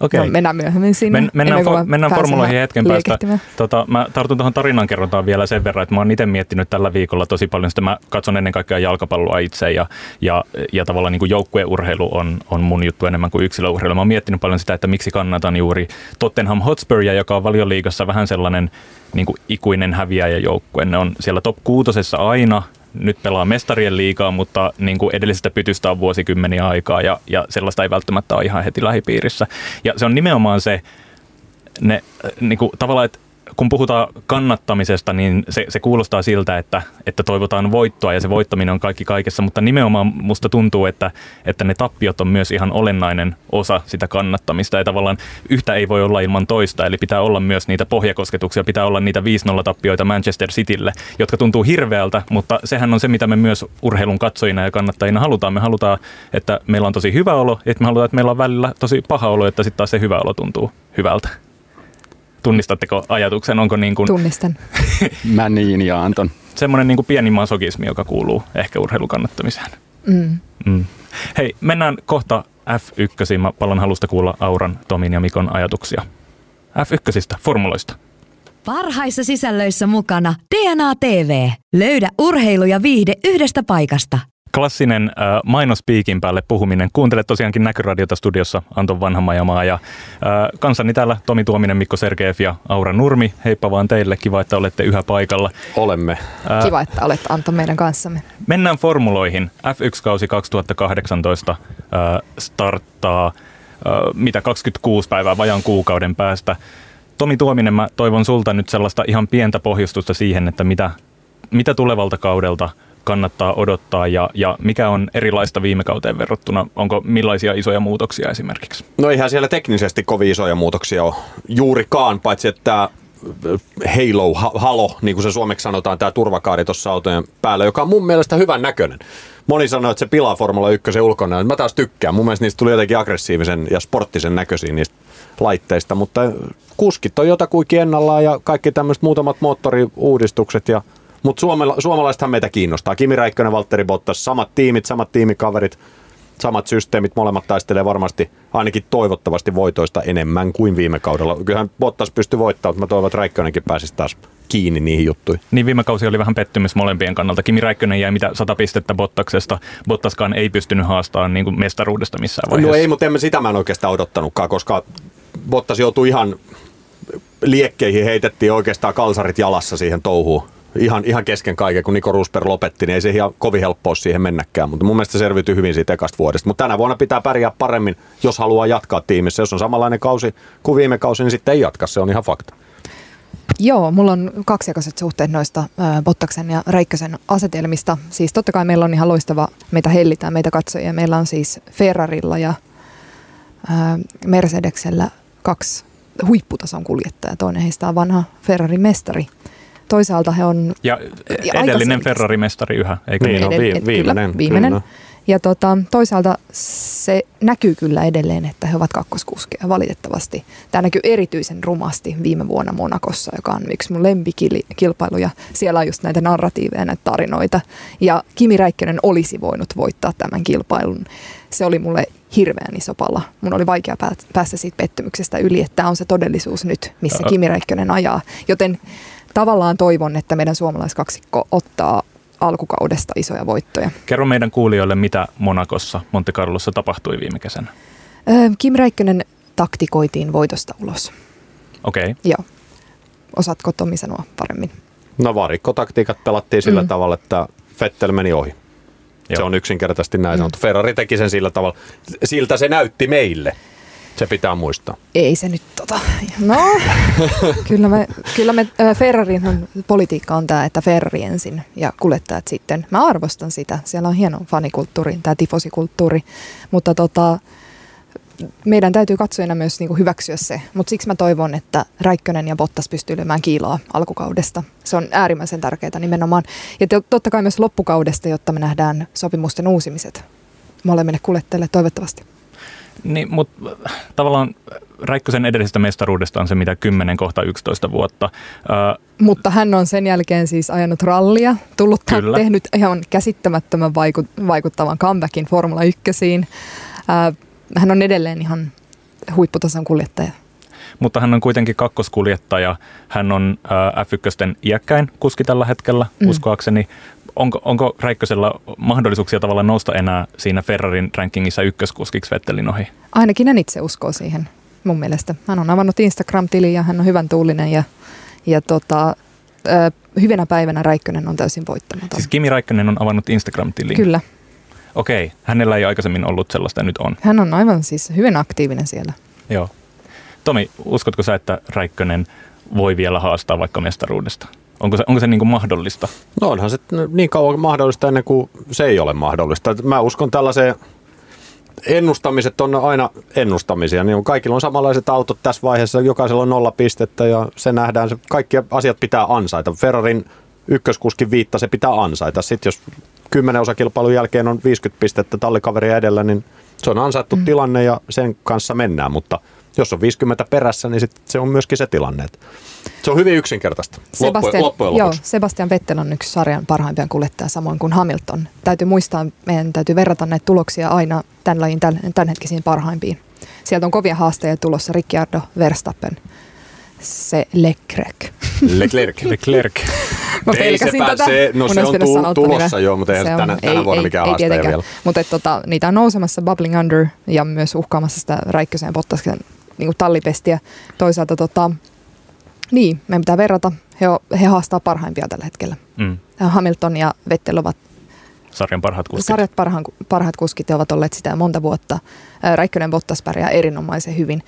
Okay. No, mennään myöhemmin sinne. Men, mennään fo- mennään formuloihin hetken päästä. Tota, mä tartun tuohon tarinankerrontaan vielä sen verran, että mä oon itse miettinyt tällä viikolla tosi paljon sitä. Mä katson ennen kaikkea jalkapalloa itse ja, ja, ja tavallaan niin kuin joukkueurheilu on, on mun juttu enemmän kuin yksilöurheilu. Mä oon miettinyt paljon sitä, että miksi kannatan juuri Tottenham Hotspurja, joka on valioliigassa vähän sellainen niin kuin ikuinen häviäjäjoukkue. Ne on siellä top kuutosessa aina, nyt pelaa mestarien liigaa, mutta niin kuin edellisestä pytystä on vuosikymmeniä aikaa ja, ja sellaista ei välttämättä ole ihan heti lähipiirissä. Ja se on nimenomaan se, ne, niin kuin, tavallaan, että kun puhutaan kannattamisesta, niin se, se kuulostaa siltä, että, että toivotaan voittoa ja se voittaminen on kaikki kaikessa, mutta nimenomaan musta tuntuu, että, että ne tappiot on myös ihan olennainen osa sitä kannattamista ja tavallaan yhtä ei voi olla ilman toista, eli pitää olla myös niitä pohjakosketuksia, pitää olla niitä 5-0 tappioita Manchester Citylle, jotka tuntuu hirveältä, mutta sehän on se, mitä me myös urheilun katsojina ja kannattajina halutaan. Me halutaan, että meillä on tosi hyvä olo, että me halutaan, että meillä on välillä tosi paha olo, että sitten taas se hyvä olo tuntuu hyvältä. Tunnistatteko ajatuksen? Onko niin kuin... Tunnistan. Mä niin ja Anton. Semmoinen niin kuin pieni masokismi, joka kuuluu ehkä urheilukannattamiseen. Mm. Mm. Hei, mennään kohta F1. Mä paljon halusta kuulla Auran, Tomin ja Mikon ajatuksia. F1, formuloista. Parhaissa sisällöissä mukana DNA TV. Löydä urheilu ja viihde yhdestä paikasta. Klassinen äh, mainospiikin päälle puhuminen. Kuuntelet tosiaankin Näkyradiota studiossa Anton Vanhamajamaa ja äh, kanssani täällä Tomi Tuominen, Mikko Sergeev ja Aura Nurmi. Heippa vaan teille, kiva, että olette yhä paikalla. Olemme. Äh, Kiva, että olet Anto meidän kanssamme. Mennään formuloihin. F1-kausi 2018 äh, starttaa äh, mitä 26 päivää vajan kuukauden päästä. Tomi Tuominen, mä toivon sulta nyt sellaista ihan pientä pohjustusta siihen, että mitä, mitä tulevalta kaudelta kannattaa odottaa ja, ja mikä on erilaista viime kauteen verrattuna? Onko millaisia isoja muutoksia esimerkiksi? No eihän siellä teknisesti kovin isoja muutoksia ole juurikaan, paitsi että tämä halo, ha- halo, niin kuin se suomeksi sanotaan, tämä turvakaari tuossa autojen päällä, joka on mun mielestä hyvän näköinen. Moni sanoo, että se pilaa Formula 1 ulkona. Mä taas tykkään. Mun mielestä niistä tuli jotenkin aggressiivisen ja sporttisen näköisiä niistä laitteista, mutta kuskit on jotakuinkin ennallaan ja kaikki tämmöiset muutamat moottoriuudistukset ja mutta suomala- suomalaisethan meitä kiinnostaa. Kimi Räikkönen, Valtteri Bottas, samat tiimit, samat tiimikaverit, samat systeemit, molemmat taistelee varmasti ainakin toivottavasti voitoista enemmän kuin viime kaudella. Kyllähän Bottas pystyi voittamaan, mutta mä toivon, että Räikkönenkin pääsisi taas kiinni niihin juttuihin. Niin viime kausi oli vähän pettymys molempien kannalta. Kimi Räikkönen jäi mitä 100 pistettä Bottaksesta. Bottaskaan ei pystynyt haastamaan niin kuin mestaruudesta missään vaiheessa. No ei, mutta en mä sitä mä en oikeastaan odottanutkaan, koska Bottas joutui ihan liekkeihin, heitettiin oikeastaan kalsarit jalassa siihen touhuun. Ihan, ihan kesken kaiken, kun Niko Rosberg lopetti, niin ei se ihan kovin helppoa siihen mennäkään, mutta mun mielestä se selviytyi hyvin siitä ekasta vuodesta. Mutta tänä vuonna pitää pärjää paremmin, jos haluaa jatkaa tiimissä. Jos on samanlainen kausi kuin viime kausi, niin sitten ei jatka, se on ihan fakta. Joo, mulla on kaksijakaiset suhteet noista ää, Bottaksen ja Räikkösen asetelmista. Siis totta kai meillä on ihan loistava, meitä hellitään, meitä katsojia. Meillä on siis Ferrarilla ja ää, Mercedeksellä kaksi huipputason kuljettajaa. Toinen heistä on vanha Ferrarin mestari. Toisaalta he on... Ja aika edellinen. Ferrari-mestari yhä, eikö Niin, niin? no, Edell- viimeinen, Kyllä, viimeinen. kyllä. Ja tota, toisaalta se näkyy kyllä edelleen, että he ovat kakkoskuskeja valitettavasti. Tämä näkyy erityisen rumasti viime vuonna Monakossa, joka on yksi mun lempikilpailu ja siellä on just näitä narratiiveja, näitä tarinoita. Ja Kimi Räikkönen olisi voinut voittaa tämän kilpailun. Se oli mulle hirveän iso pala. Mun oli vaikea pää- päästä siitä pettymyksestä yli, että tämä on se todellisuus nyt, missä. Kimi Räikkönen ajaa. Joten tavallaan toivon, että meidän suomalaiskaksikko ottaa alkukaudesta isoja voittoja. Kerro meidän kuulijoille, mitä Monakossa, Monte Carlossa tapahtui viime kesänä. Kim Räikkönen taktikoitiin voitosta ulos. Okei. Okay. Joo. Osaatko Tomi sanoa paremmin? No varikkotaktiikat pelattiin sillä Mm. mm. tavalla, että Vettel meni ohi. Joo. Se on yksinkertaisesti näin sanottu. Ferrari teki sen sillä tavalla. Siltä se näytti meille. Se pitää muistaa. Ei se nyt tota, no kyllä me, kyllä me Ferrarin politiikka on tämä, että Ferrari ensin ja kuljettajat sitten. Mä arvostan sitä, siellä on hieno fanikulttuuri, tämä tifosikulttuuri, mutta tota, meidän täytyy katsojana myös niinku hyväksyä se, mutta siksi mä toivon, että Räikkönen ja Bottas pystyy lyömään kiilaa alkukaudesta. Se on äärimmäisen tärkeää nimenomaan. Ja to- totta kai myös loppukaudesta, jotta me nähdään sopimusten uusimiset molemmille kuljettajille toivottavasti. Niin, mutta tavallaan Räikkösen edellisestä mestaruudesta on se mitä 10 kohta 11 vuotta. Ö, Mutta hän on sen jälkeen siis ajanut rallia, tullut Kyllä. tehnyt ihan käsittämättömän vaiku- vaikuttavan comebackin Formula 1. Äh, hän on edelleen ihan huipputason kuljettaja. mutta hän on kuitenkin kakkoskuljettaja. Hän on ö, F1 iäkkäin kuski tällä hetkellä, mm. uskoakseni. Onko, onko Räikkösellä mahdollisuuksia tavallaan nousta enää siinä Ferrarin rankingissa ykköskuskiksi Vettelin ohi? Ainakin hän itse uskoo siihen mun mielestä. Hän on avannut Instagram-tilin ja hän on hyvän tuulinen ja, ja tota, äh, hyvänä päivänä Räikkönen on täysin voittamaton. Siis Kimi Räikkönen on avannut Instagram-tilin. Kyllä, Okei, hänellä ei aikaisemmin ollut sellaista nyt on. hän on aivan siis hyvin aktiivinen siellä. Joo. Tomi, uskotko sä, että Räikkönen voi vielä haastaa vaikka mestaruudesta? Onko se, onko se niin kuin mahdollista? No onhan se niin kauan mahdollista ennen kuin se ei ole mahdollista. Mä uskon tällaiseen ennustamiset on aina ennustamisia. Niin kaikilla on samanlaiset autot tässä vaiheessa, jokaisella on nolla pistettä ja se nähdään, se kaikki asiat pitää ansaita. Ferrarin ykköskuskin viitta se pitää ansaita. Sitten jos kymmenen osakilpailun jälkeen on 50 pistettä tallikaveria edellä, niin se on ansaittu mm. tilanne ja sen kanssa mennään, mutta jos on 50 perässä, niin sit se on myöskin se tilanne. Se on hyvin yksinkertaista. Sebastian, loppujen joo, lopuksi. Sebastian Vettel on yksi sarjan parhaimpia kuljettajia, samoin kuin Hamilton. Täytyy muistaa, meidän täytyy verrata näitä tuloksia aina tämän lajin tämän, tämänhetkisiin parhaimpiin. Sieltä on kovia haasteja tulossa Ricciardo, Verstappen, se Leclerc. Leclerc. Leclerc. Mä Ei se pelkäsin pää- tätä. se- no se on sanoa tulossa nimen. joo, mutta eihän se tänä- tänä vuonna mikään haastaja tietenkään. vielä. Mutta tota, niitä on nousemassa Bubbling Under ja myös uhkaamassa sitä Räikkösen ja Bottasken niin tallipestiä. Toisaalta tota, niin, meidän pitää verrata. He, o- he haastaa parhaimpia tällä hetkellä. Mm. Hamilton ja Vettel ovat Sarjan parhaat kuskit. sarjat parhaan, parhaat kuskit ovat olleet sitä monta vuotta. Ää, Räikkönen Bottas pärjää erinomaisen hyvin.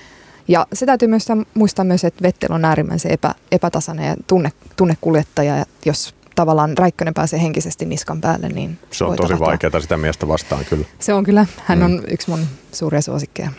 Ja se täytyy myös muistaa myös, että Vettel on äärimmäisen epä, epätasainen ja tunne, tunnekuljettaja. Ja jos tavallaan Räikkönen pääsee henkisesti niskan päälle, niin Se on tosi vaikeaa sitä miestä vastaan kyllä. Se on kyllä. Hän Mm. on yksi mun suuria suosikkeja.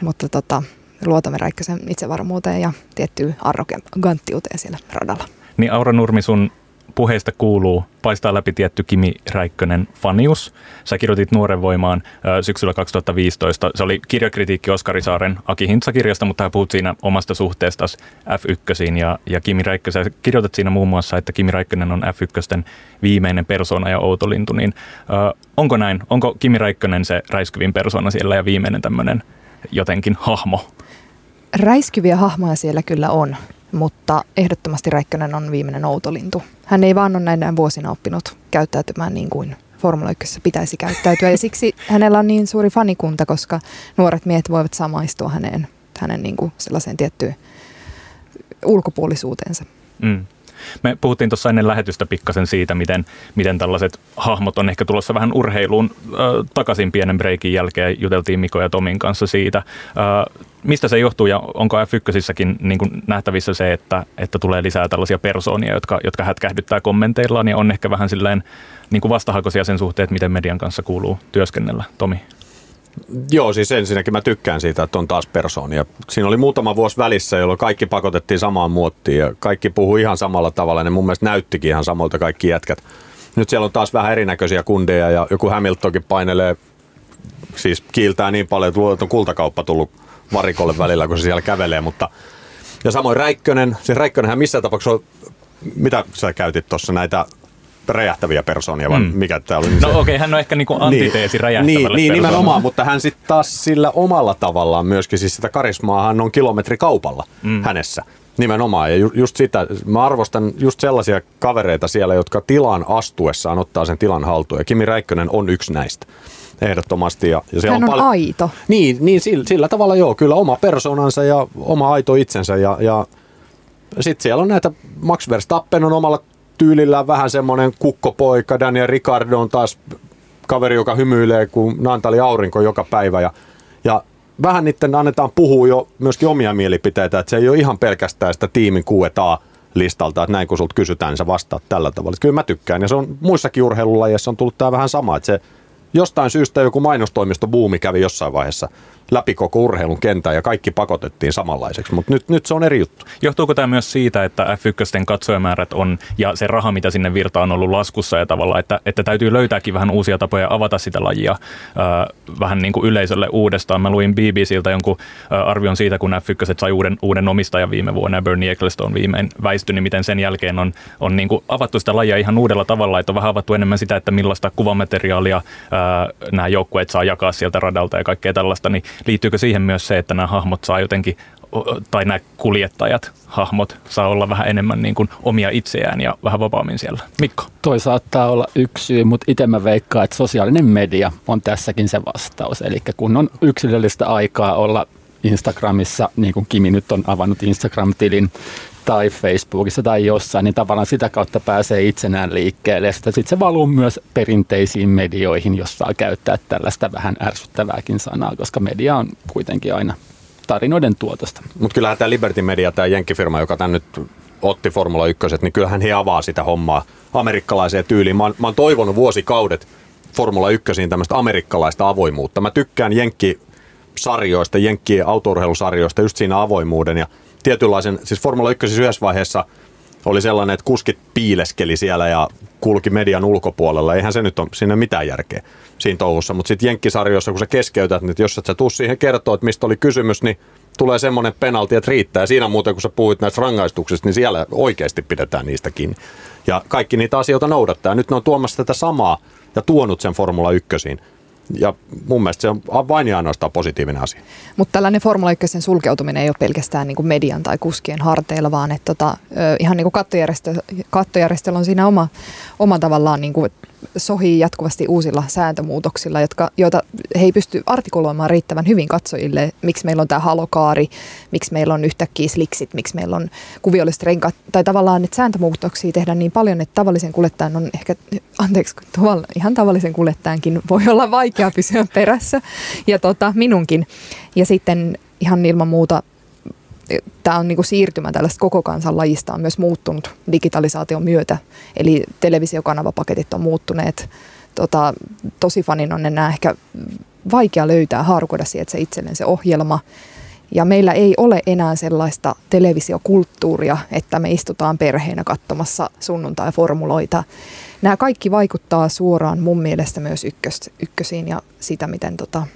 Mutta tota, luotamme Räikkösen itsevarmuuteen ja tiettyyn arroganttiuteen siellä radalla. Niin Aura Nurmi, sun puheista kuuluu, paistaa läpi tietty Kimi Räikkönen fanius. Sä kirjoitit Nuoren voimaan syksyllä 2015. Se oli kirjakritiikki Oskari Saaren Aki Hintsa-kirjasta, mutta hän puhut siinä omasta suhteestas F1 ja, ja Kimi Räikkösen. Sä kirjoitat siinä muun muassa, että Kimi Räikkönen on F1 viimeinen persona ja outolintu. Niin, ö, onko näin? Onko Kimi Räikkönen se räiskyvin persona siellä ja viimeinen tämmöinen jotenkin hahmo? Räiskyviä hahmoja siellä kyllä on, mutta ehdottomasti Räikkönen on viimeinen outolintu. Hän ei vaan ole näinä vuosina oppinut käyttäytymään niin kuin Formula 1 pitäisi käyttäytyä. Ja siksi hänellä on niin suuri fanikunta, koska nuoret miehet voivat samaistua häneen, hänen niin kuin sellaiseen tiettyyn ulkopuolisuuteensa. Mm. Me puhuttiin tuossa ennen lähetystä pikkasen siitä, miten, miten tällaiset hahmot on ehkä tulossa vähän urheiluun ö, takaisin pienen breikin jälkeen. Juteltiin Miko ja Tomin kanssa siitä. Ö, mistä se johtuu ja onko F1 niin kuin nähtävissä se, että, että tulee lisää tällaisia persoonia, jotka, jotka hätkähdyttää kommenteillaan ja on ehkä vähän silleen niin kuin vastahakoisia sen suhteen, että miten median kanssa kuuluu työskennellä. Tomi? Joo, siis ensinnäkin mä tykkään siitä, että on taas persoonia. Siinä oli muutama vuosi välissä, jolloin kaikki pakotettiin samaan muottiin ja kaikki puhuu ihan samalla tavalla. Ne mun mielestä näyttikin ihan samalta kaikki jätkät. Nyt siellä on taas vähän erinäköisiä kundeja ja joku Hamiltonkin painelee, siis kiiltää niin paljon, että luulen, että on kultakauppa tullut varikolle välillä, kun se siellä kävelee. Mutta, ja samoin Räikkönen, siis Räikkönenhän missään tapauksessa on, mitä sä käytit tuossa näitä räjähtäviä persoonia, vai Mm. mikä tää oli? Niin No se- okei, okay, hän on ehkä niin kuin antiteesi niin, räjähtävälle niin, niin, nimenomaan, mutta hän sitten taas sillä omalla tavallaan myöskin, siis sitä karismaa hän on kilometrikaupalla mm. hänessä. Nimenomaan, ja ju, just sitä, mä arvostan just sellaisia kavereita siellä, jotka tilan astuessaan ottaa sen tilan haltuun, ja Kimi Räikkönen on yksi näistä. Ehdottomasti. Ja, ja siellä Hän on paljon, aito. Niin, niin sillä, sillä tavalla joo, kyllä oma persoonansa ja oma aito itsensä ja, ja sitten siellä on näitä, Max Verstappen on omalla tyylillään vähän semmoinen kukkopoika, Daniel Ricardo on taas kaveri, joka hymyilee kuin Naantali aurinko joka päivä. Ja, ja vähän niiden annetaan puhua jo myöskin omia mielipiteitä, että se ei ole ihan pelkästään sitä tiimin Q&A listalta, että näin kun sulta kysytään, niin sä vastaat tällä tavalla. Että kyllä mä tykkään. Ja se on muissakin urheilulajeissa on tullut tämä vähän sama, että se jostain syystä joku mainostoimisto buumi kävi jossain vaiheessa läpi koko urheilun kentän ja kaikki pakotettiin samanlaiseksi, mutta nyt, nyt se on eri juttu. Johtuuko tämä myös siitä, että F1 katsojamäärät on ja se raha, mitä sinne virtaa on ollut laskussa ja tavalla, että, että täytyy löytääkin vähän uusia tapoja avata sitä lajia ää, vähän niin kuin yleisölle uudestaan. Mä luin BBCiltä jonkun ää, arvion siitä, kun F1 sai uuden, uuden omistajan viime vuonna ja Bernie Ecclestone viimein väistyi, niin miten sen jälkeen on, on niin kuin avattu sitä lajia ihan uudella tavalla, että on vähän avattu enemmän sitä, että millaista kuvamateriaalia ää, nämä joukkueet saa jakaa sieltä radalta ja kaikkea tällaista, niin liittyykö siihen myös se, että nämä hahmot saa jotenkin tai nämä kuljettajat, hahmot, saa olla vähän enemmän niin kuin omia itseään ja vähän vapaammin siellä. Mikko? Toi saattaa olla yksi syy, mutta itse mä veikkaan, että sosiaalinen media on tässäkin se vastaus. Eli kun on yksilöllistä aikaa olla Instagramissa, niin kuin Kimi nyt on avannut Instagram-tilin, tai Facebookissa tai jossain, niin tavallaan sitä kautta pääsee itsenään liikkeelle. Sitten sit se valuu myös perinteisiin medioihin, jos saa käyttää tällaista vähän ärsyttävääkin sanaa, koska media on kuitenkin aina tarinoiden tuotosta. Mutta kyllähän tämä Liberty Media, tämä jenkkifirma, joka tän nyt otti Formula 1, niin kyllähän he avaa sitä hommaa amerikkalaiseen tyyliin. Mä oon, mä oon toivonut vuosikaudet Formula 1 tämmöistä amerikkalaista avoimuutta. Mä tykkään jenkkisarjoista, jenkkien autourheilusarjoista, just siinä avoimuuden ja tietynlaisen, siis Formula 1 yhdessä vaiheessa oli sellainen, että kuskit piileskeli siellä ja kulki median ulkopuolella. Eihän se nyt ole siinä mitään järkeä siinä touhussa. Mutta sitten jenkkisarjoissa, kun sä keskeytät, niin jos et sä tuu siihen kertoa, että mistä oli kysymys, niin tulee semmoinen penalti, että riittää. Ja siinä muuten, kun sä puhuit näistä rangaistuksista, niin siellä oikeasti pidetään niistä kiinni. Ja kaikki niitä asioita noudattaa. Nyt ne on tuomassa tätä samaa ja tuonut sen Formula 1. ja mun mielestä se on vain ja ainoastaan positiivinen asia. Mutta tällainen Formula 1 sulkeutuminen ei ole pelkästään niin kuin median tai kuskien harteilla, vaan että tota, ihan niin kuin kattojärjestö, kattojärjestöllä on siinä oma, oma tavallaan niin kuin sohii jatkuvasti uusilla sääntömuutoksilla, jotka, joita he ei pysty artikuloimaan riittävän hyvin katsojille, miksi meillä on tämä halokaari, miksi meillä on yhtäkkiä sliksit, miksi meillä on kuviolliset renkaat, tai tavallaan että sääntömuutoksia tehdään niin paljon, että tavallisen kuljettajan on ehkä, anteeksi, tuolla, ihan tavallisen kuljettajankin voi olla vaikea pysyä perässä, ja tota, minunkin. Ja sitten ihan ilman muuta tämä on niin siirtymä tällaista koko kansan lajista on myös muuttunut digitalisaation myötä. Eli televisiokanavapaketit on muuttuneet. Tota, tosi fanin on enää ehkä vaikea löytää, haarukoida sieltä se itselleen se ohjelma. Ja meillä ei ole enää sellaista televisiokulttuuria, että me istutaan perheenä katsomassa sunnuntai-formuloita. Nämä kaikki vaikuttaa suoraan mun mielestä myös ykkös, ykkösiin ja sitä, miten tota,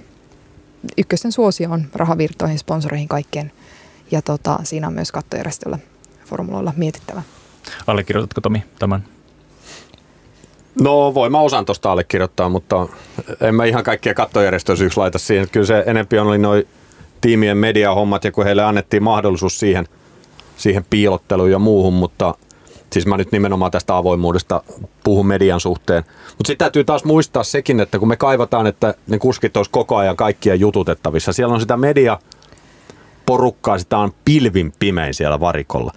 ykkösten suosio on rahavirtoihin, sponsoreihin, kaikkeen – ja tota, siinä on myös kattojärjestöllä formuloilla mietittävä. Allekirjoitatko Tomi tämän? No voin mä osan tuosta allekirjoittaa, mutta en mä ihan kaikkia kattojärjestöjä syyksi laita siihen. Kyllä se enempi oli noin tiimien mediahommat ja kun heille annettiin mahdollisuus siihen, siihen piilotteluun ja muuhun, mutta siis mä nyt nimenomaan tästä avoimuudesta puhun median suhteen. Mutta sitten täytyy taas muistaa sekin, että kun me kaivataan, että ne kuskit olisi koko ajan kaikkia jututettavissa, siellä on sitä media porukkaa, sitä on pilvin pimein siellä varikolla.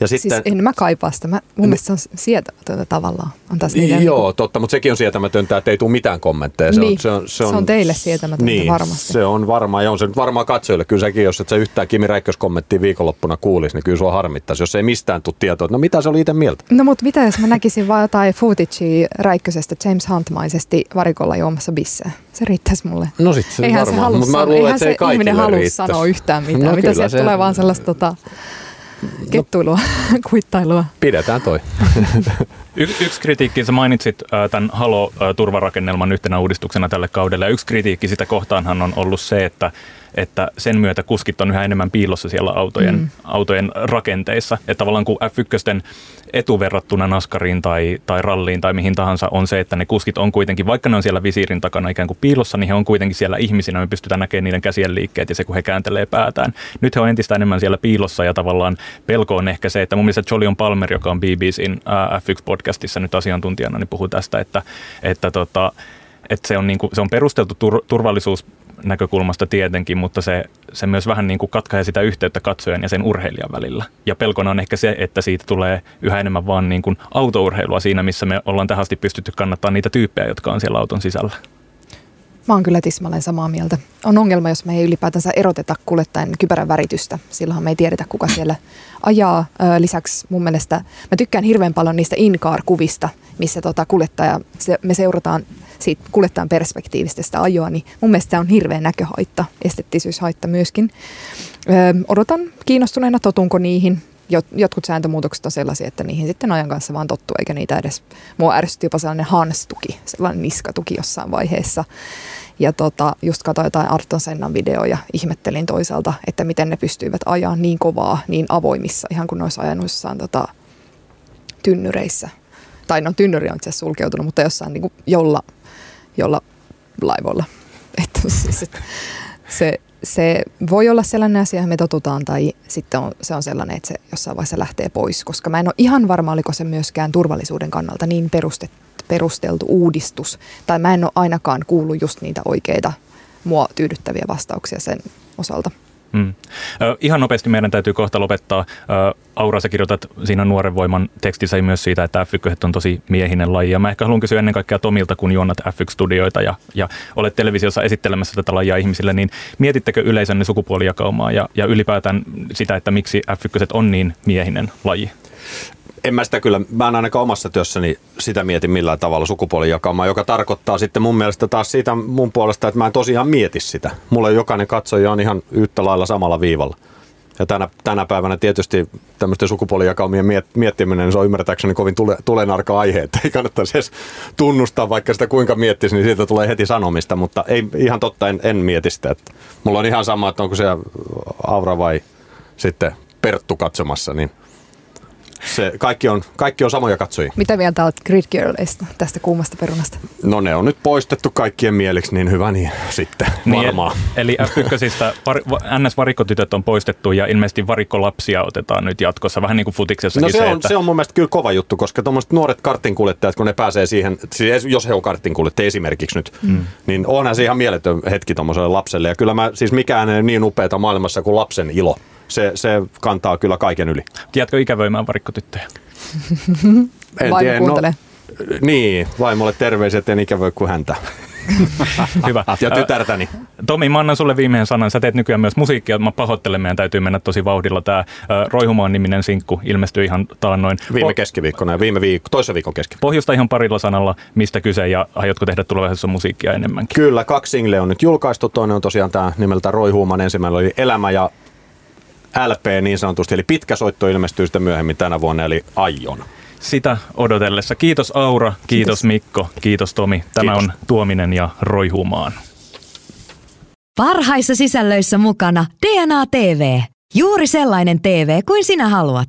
Ja siis sitten, siis en mä kaipaa sitä. Mä, mun mielestä se on sietämätöntä tavallaan. Antaa niin, joo, niin kuin... totta, mutta sekin on sietämätöntä, että ei tule mitään kommentteja. Se, niin, on, se, on, se, on, se on teille sietämätöntä niin, varmasti. se on varmaan, ja on se nyt varmaan katsojille. Kyllä sekin, jos et sä yhtään Kimi Räikkös-kommenttia viikonloppuna kuulisi, niin kyllä sua harmittaisi, jos ei mistään tule tietoa, no mitä se oli itse mieltä? No mutta mitä jos mä näkisin vaan jotain footagea Räikkösestä James Huntmaisesti varikolla juomassa bisseä? Se riittäisi mulle. No sit se Eihän varmaan, mutta mä luulen, että se ei kaikille halua sanoa yhtään mitään. No, mitä sieltä se... tulee vaan sellaista tota, kettuilua, kuittailua. Pidetään toi. Y- yksi kritiikki, sä mainitsit äh, tämän Halo-turvarakennelman yhtenä uudistuksena tälle kaudelle. Ja yksi kritiikki sitä kohtaanhan on ollut se, että että sen myötä kuskit on yhä enemmän piilossa siellä autojen, mm. autojen rakenteissa. Että tavallaan kun F1 etu verrattuna Naskariin tai, tai ralliin tai mihin tahansa on se, että ne kuskit on kuitenkin, vaikka ne on siellä visiirin takana ikään kuin piilossa, niin he on kuitenkin siellä ihmisinä. Me pystytään näkemään niiden käsien liikkeet ja se, kun he kääntelee päätään. Nyt he on entistä enemmän siellä piilossa ja tavallaan pelko on ehkä se, että mun mielestä Jolion Palmer, joka on BBCin F1-podcastissa nyt asiantuntijana, niin puhuu tästä, että, että tota, että se on, niin kuin, se on perusteltu tur, turvallisuus näkökulmasta tietenkin, mutta se, se myös vähän niin kuin katkaisee sitä yhteyttä katsojan ja sen urheilijan välillä. Ja pelkona on ehkä se, että siitä tulee yhä enemmän vaan niin kuin autourheilua siinä, missä me ollaan tähän asti pystytty kannattaa niitä tyyppejä, jotka on siellä auton sisällä. Mä oon kyllä tismalleen samaa mieltä. On ongelma, jos me ei ylipäätänsä eroteta kuljettajan kypärän väritystä. Silloinhan me ei tiedetä, kuka siellä ajaa. Lisäksi mun mielestä mä tykkään hirveän paljon niistä in-car-kuvista, missä tota kuljettaja, se, me seurataan siitä kuljettajan perspektiivistä sitä ajoa, niin mun mielestä on hirveä näköhaitta, esteettisyyshaitta myöskin. Öö, odotan kiinnostuneena, totunko niihin. Jotkut sääntömuutokset on sellaisia, että niihin sitten ajan kanssa vaan tottuu, eikä niitä edes, mua ärsytti jopa sellainen hanstuki, sellainen niskatuki jossain vaiheessa. Ja tota, just katsoin jotain Arton Sennan videoja, ihmettelin toisaalta, että miten ne pystyivät ajaa niin kovaa, niin avoimissa, ihan kuin ajanut jossain tota, tynnyreissä. Tai no tynnyri on itse asiassa sulkeutunut, mutta jossain niin kuin jolla jolla laivoilla. Että siis, että se, se voi olla sellainen asia, johon me totutaan, tai sitten on, se on sellainen, että se jossain vaiheessa lähtee pois, koska mä en ole ihan varma, oliko se myöskään turvallisuuden kannalta niin perustet, perusteltu uudistus, tai mä en ole ainakaan kuullut just niitä oikeita mua tyydyttäviä vastauksia sen osalta. Mm. ihan nopeasti meidän täytyy kohta lopettaa. Aura, sä kirjoitat siinä Nuoren voiman tekstissä myös siitä, että F1 on tosi miehinen laji. Ja mä ehkä haluan kysyä ennen kaikkea Tomilta, kun juonnat F1-studioita ja, ja olet televisiossa esittelemässä tätä lajia ihmisille, niin mietittekö yleisönne sukupuolijakaumaa ja, ja ylipäätään sitä, että miksi F1 on niin miehinen laji? En mä sitä kyllä, mä en ainakaan omassa työssäni sitä mieti millään tavalla sukupuolijakaumaa, joka tarkoittaa sitten mun mielestä taas siitä mun puolesta, että mä en tosiaan mieti sitä. Mulle jokainen katsoja on ihan yhtä lailla samalla viivalla. Ja tänä, tänä päivänä tietysti tämmöisten sukupuolijakaumien miet, miettiminen, se on ymmärtääkseni kovin tule, tulenarka aihe, että ei kannattaisi edes tunnustaa, vaikka sitä kuinka miettisi, niin siitä tulee heti sanomista, mutta ei ihan totta, en, en mieti sitä. Että mulla on ihan sama, että onko se Aura vai sitten Perttu katsomassa, niin Se, kaikki, on, kaikki on samoja katsojia. Mitä mieltä olet Grid Girlista, tästä kuumasta perunasta? No ne on nyt poistettu kaikkien mieliksi, niin hyvä niin sitten Niin, varmaan. eli F1 NS-varikkotytöt on poistettu ja ilmeisesti varikkolapsia otetaan nyt jatkossa, vähän niin kuin futiksessakin No se, se, on, että se on mun mielestä kyllä kova juttu, koska tuommoiset nuoret karttinkuljettajat, kun ne pääsee siihen, siis jos he on karttinkuljettajia esimerkiksi nyt, mm. niin onhan se ihan mieletön hetki tuommoiselle lapselle. Ja kyllä mä, siis mikään ei ole niin upeata maailmassa kuin lapsen ilo. Se, se kantaa kyllä kaiken yli. Jäätkö ikävöimään varikkotyttöjä? En Vaimo tiedä, no, kuuntelee. niin, vaimolle terveiset, en ikävöi kuin häntä. Hyvä. Ja tytärtäni. Tomi, mä annan sulle viimeisen sanan. Sä teet nykyään myös musiikkia. Mä pahoittelen, meidän täytyy mennä tosi vauhdilla. Tämä Roihumaan niminen sinkku ilmestyi ihan taannoin. Viime keskiviikkona ja viime viikko, toisen viikon keskiviikko. Pohjusta ihan parilla sanalla, mistä kyse ja aiotko tehdä tulevaisuudessa musiikkia enemmänkin? Kyllä, kaksi singleä on nyt julkaistu. Toinen on tosiaan tämä nimeltä Roy Huuman. Ensimmäinen oli Elämä ja LP niin sanotusti. Eli pitkä soitto ilmestyy sitten myöhemmin tänä vuonna, eli Aion. Sitä odotellessa. Kiitos Aura, kiitos, Kiitos. Mikko, kiitos Tomi. Tämä Kiitos. on Tuominen ja Roihumaan. Parhaissa sisällöissä mukana DNA TV. Juuri sellainen TV kuin sinä haluat.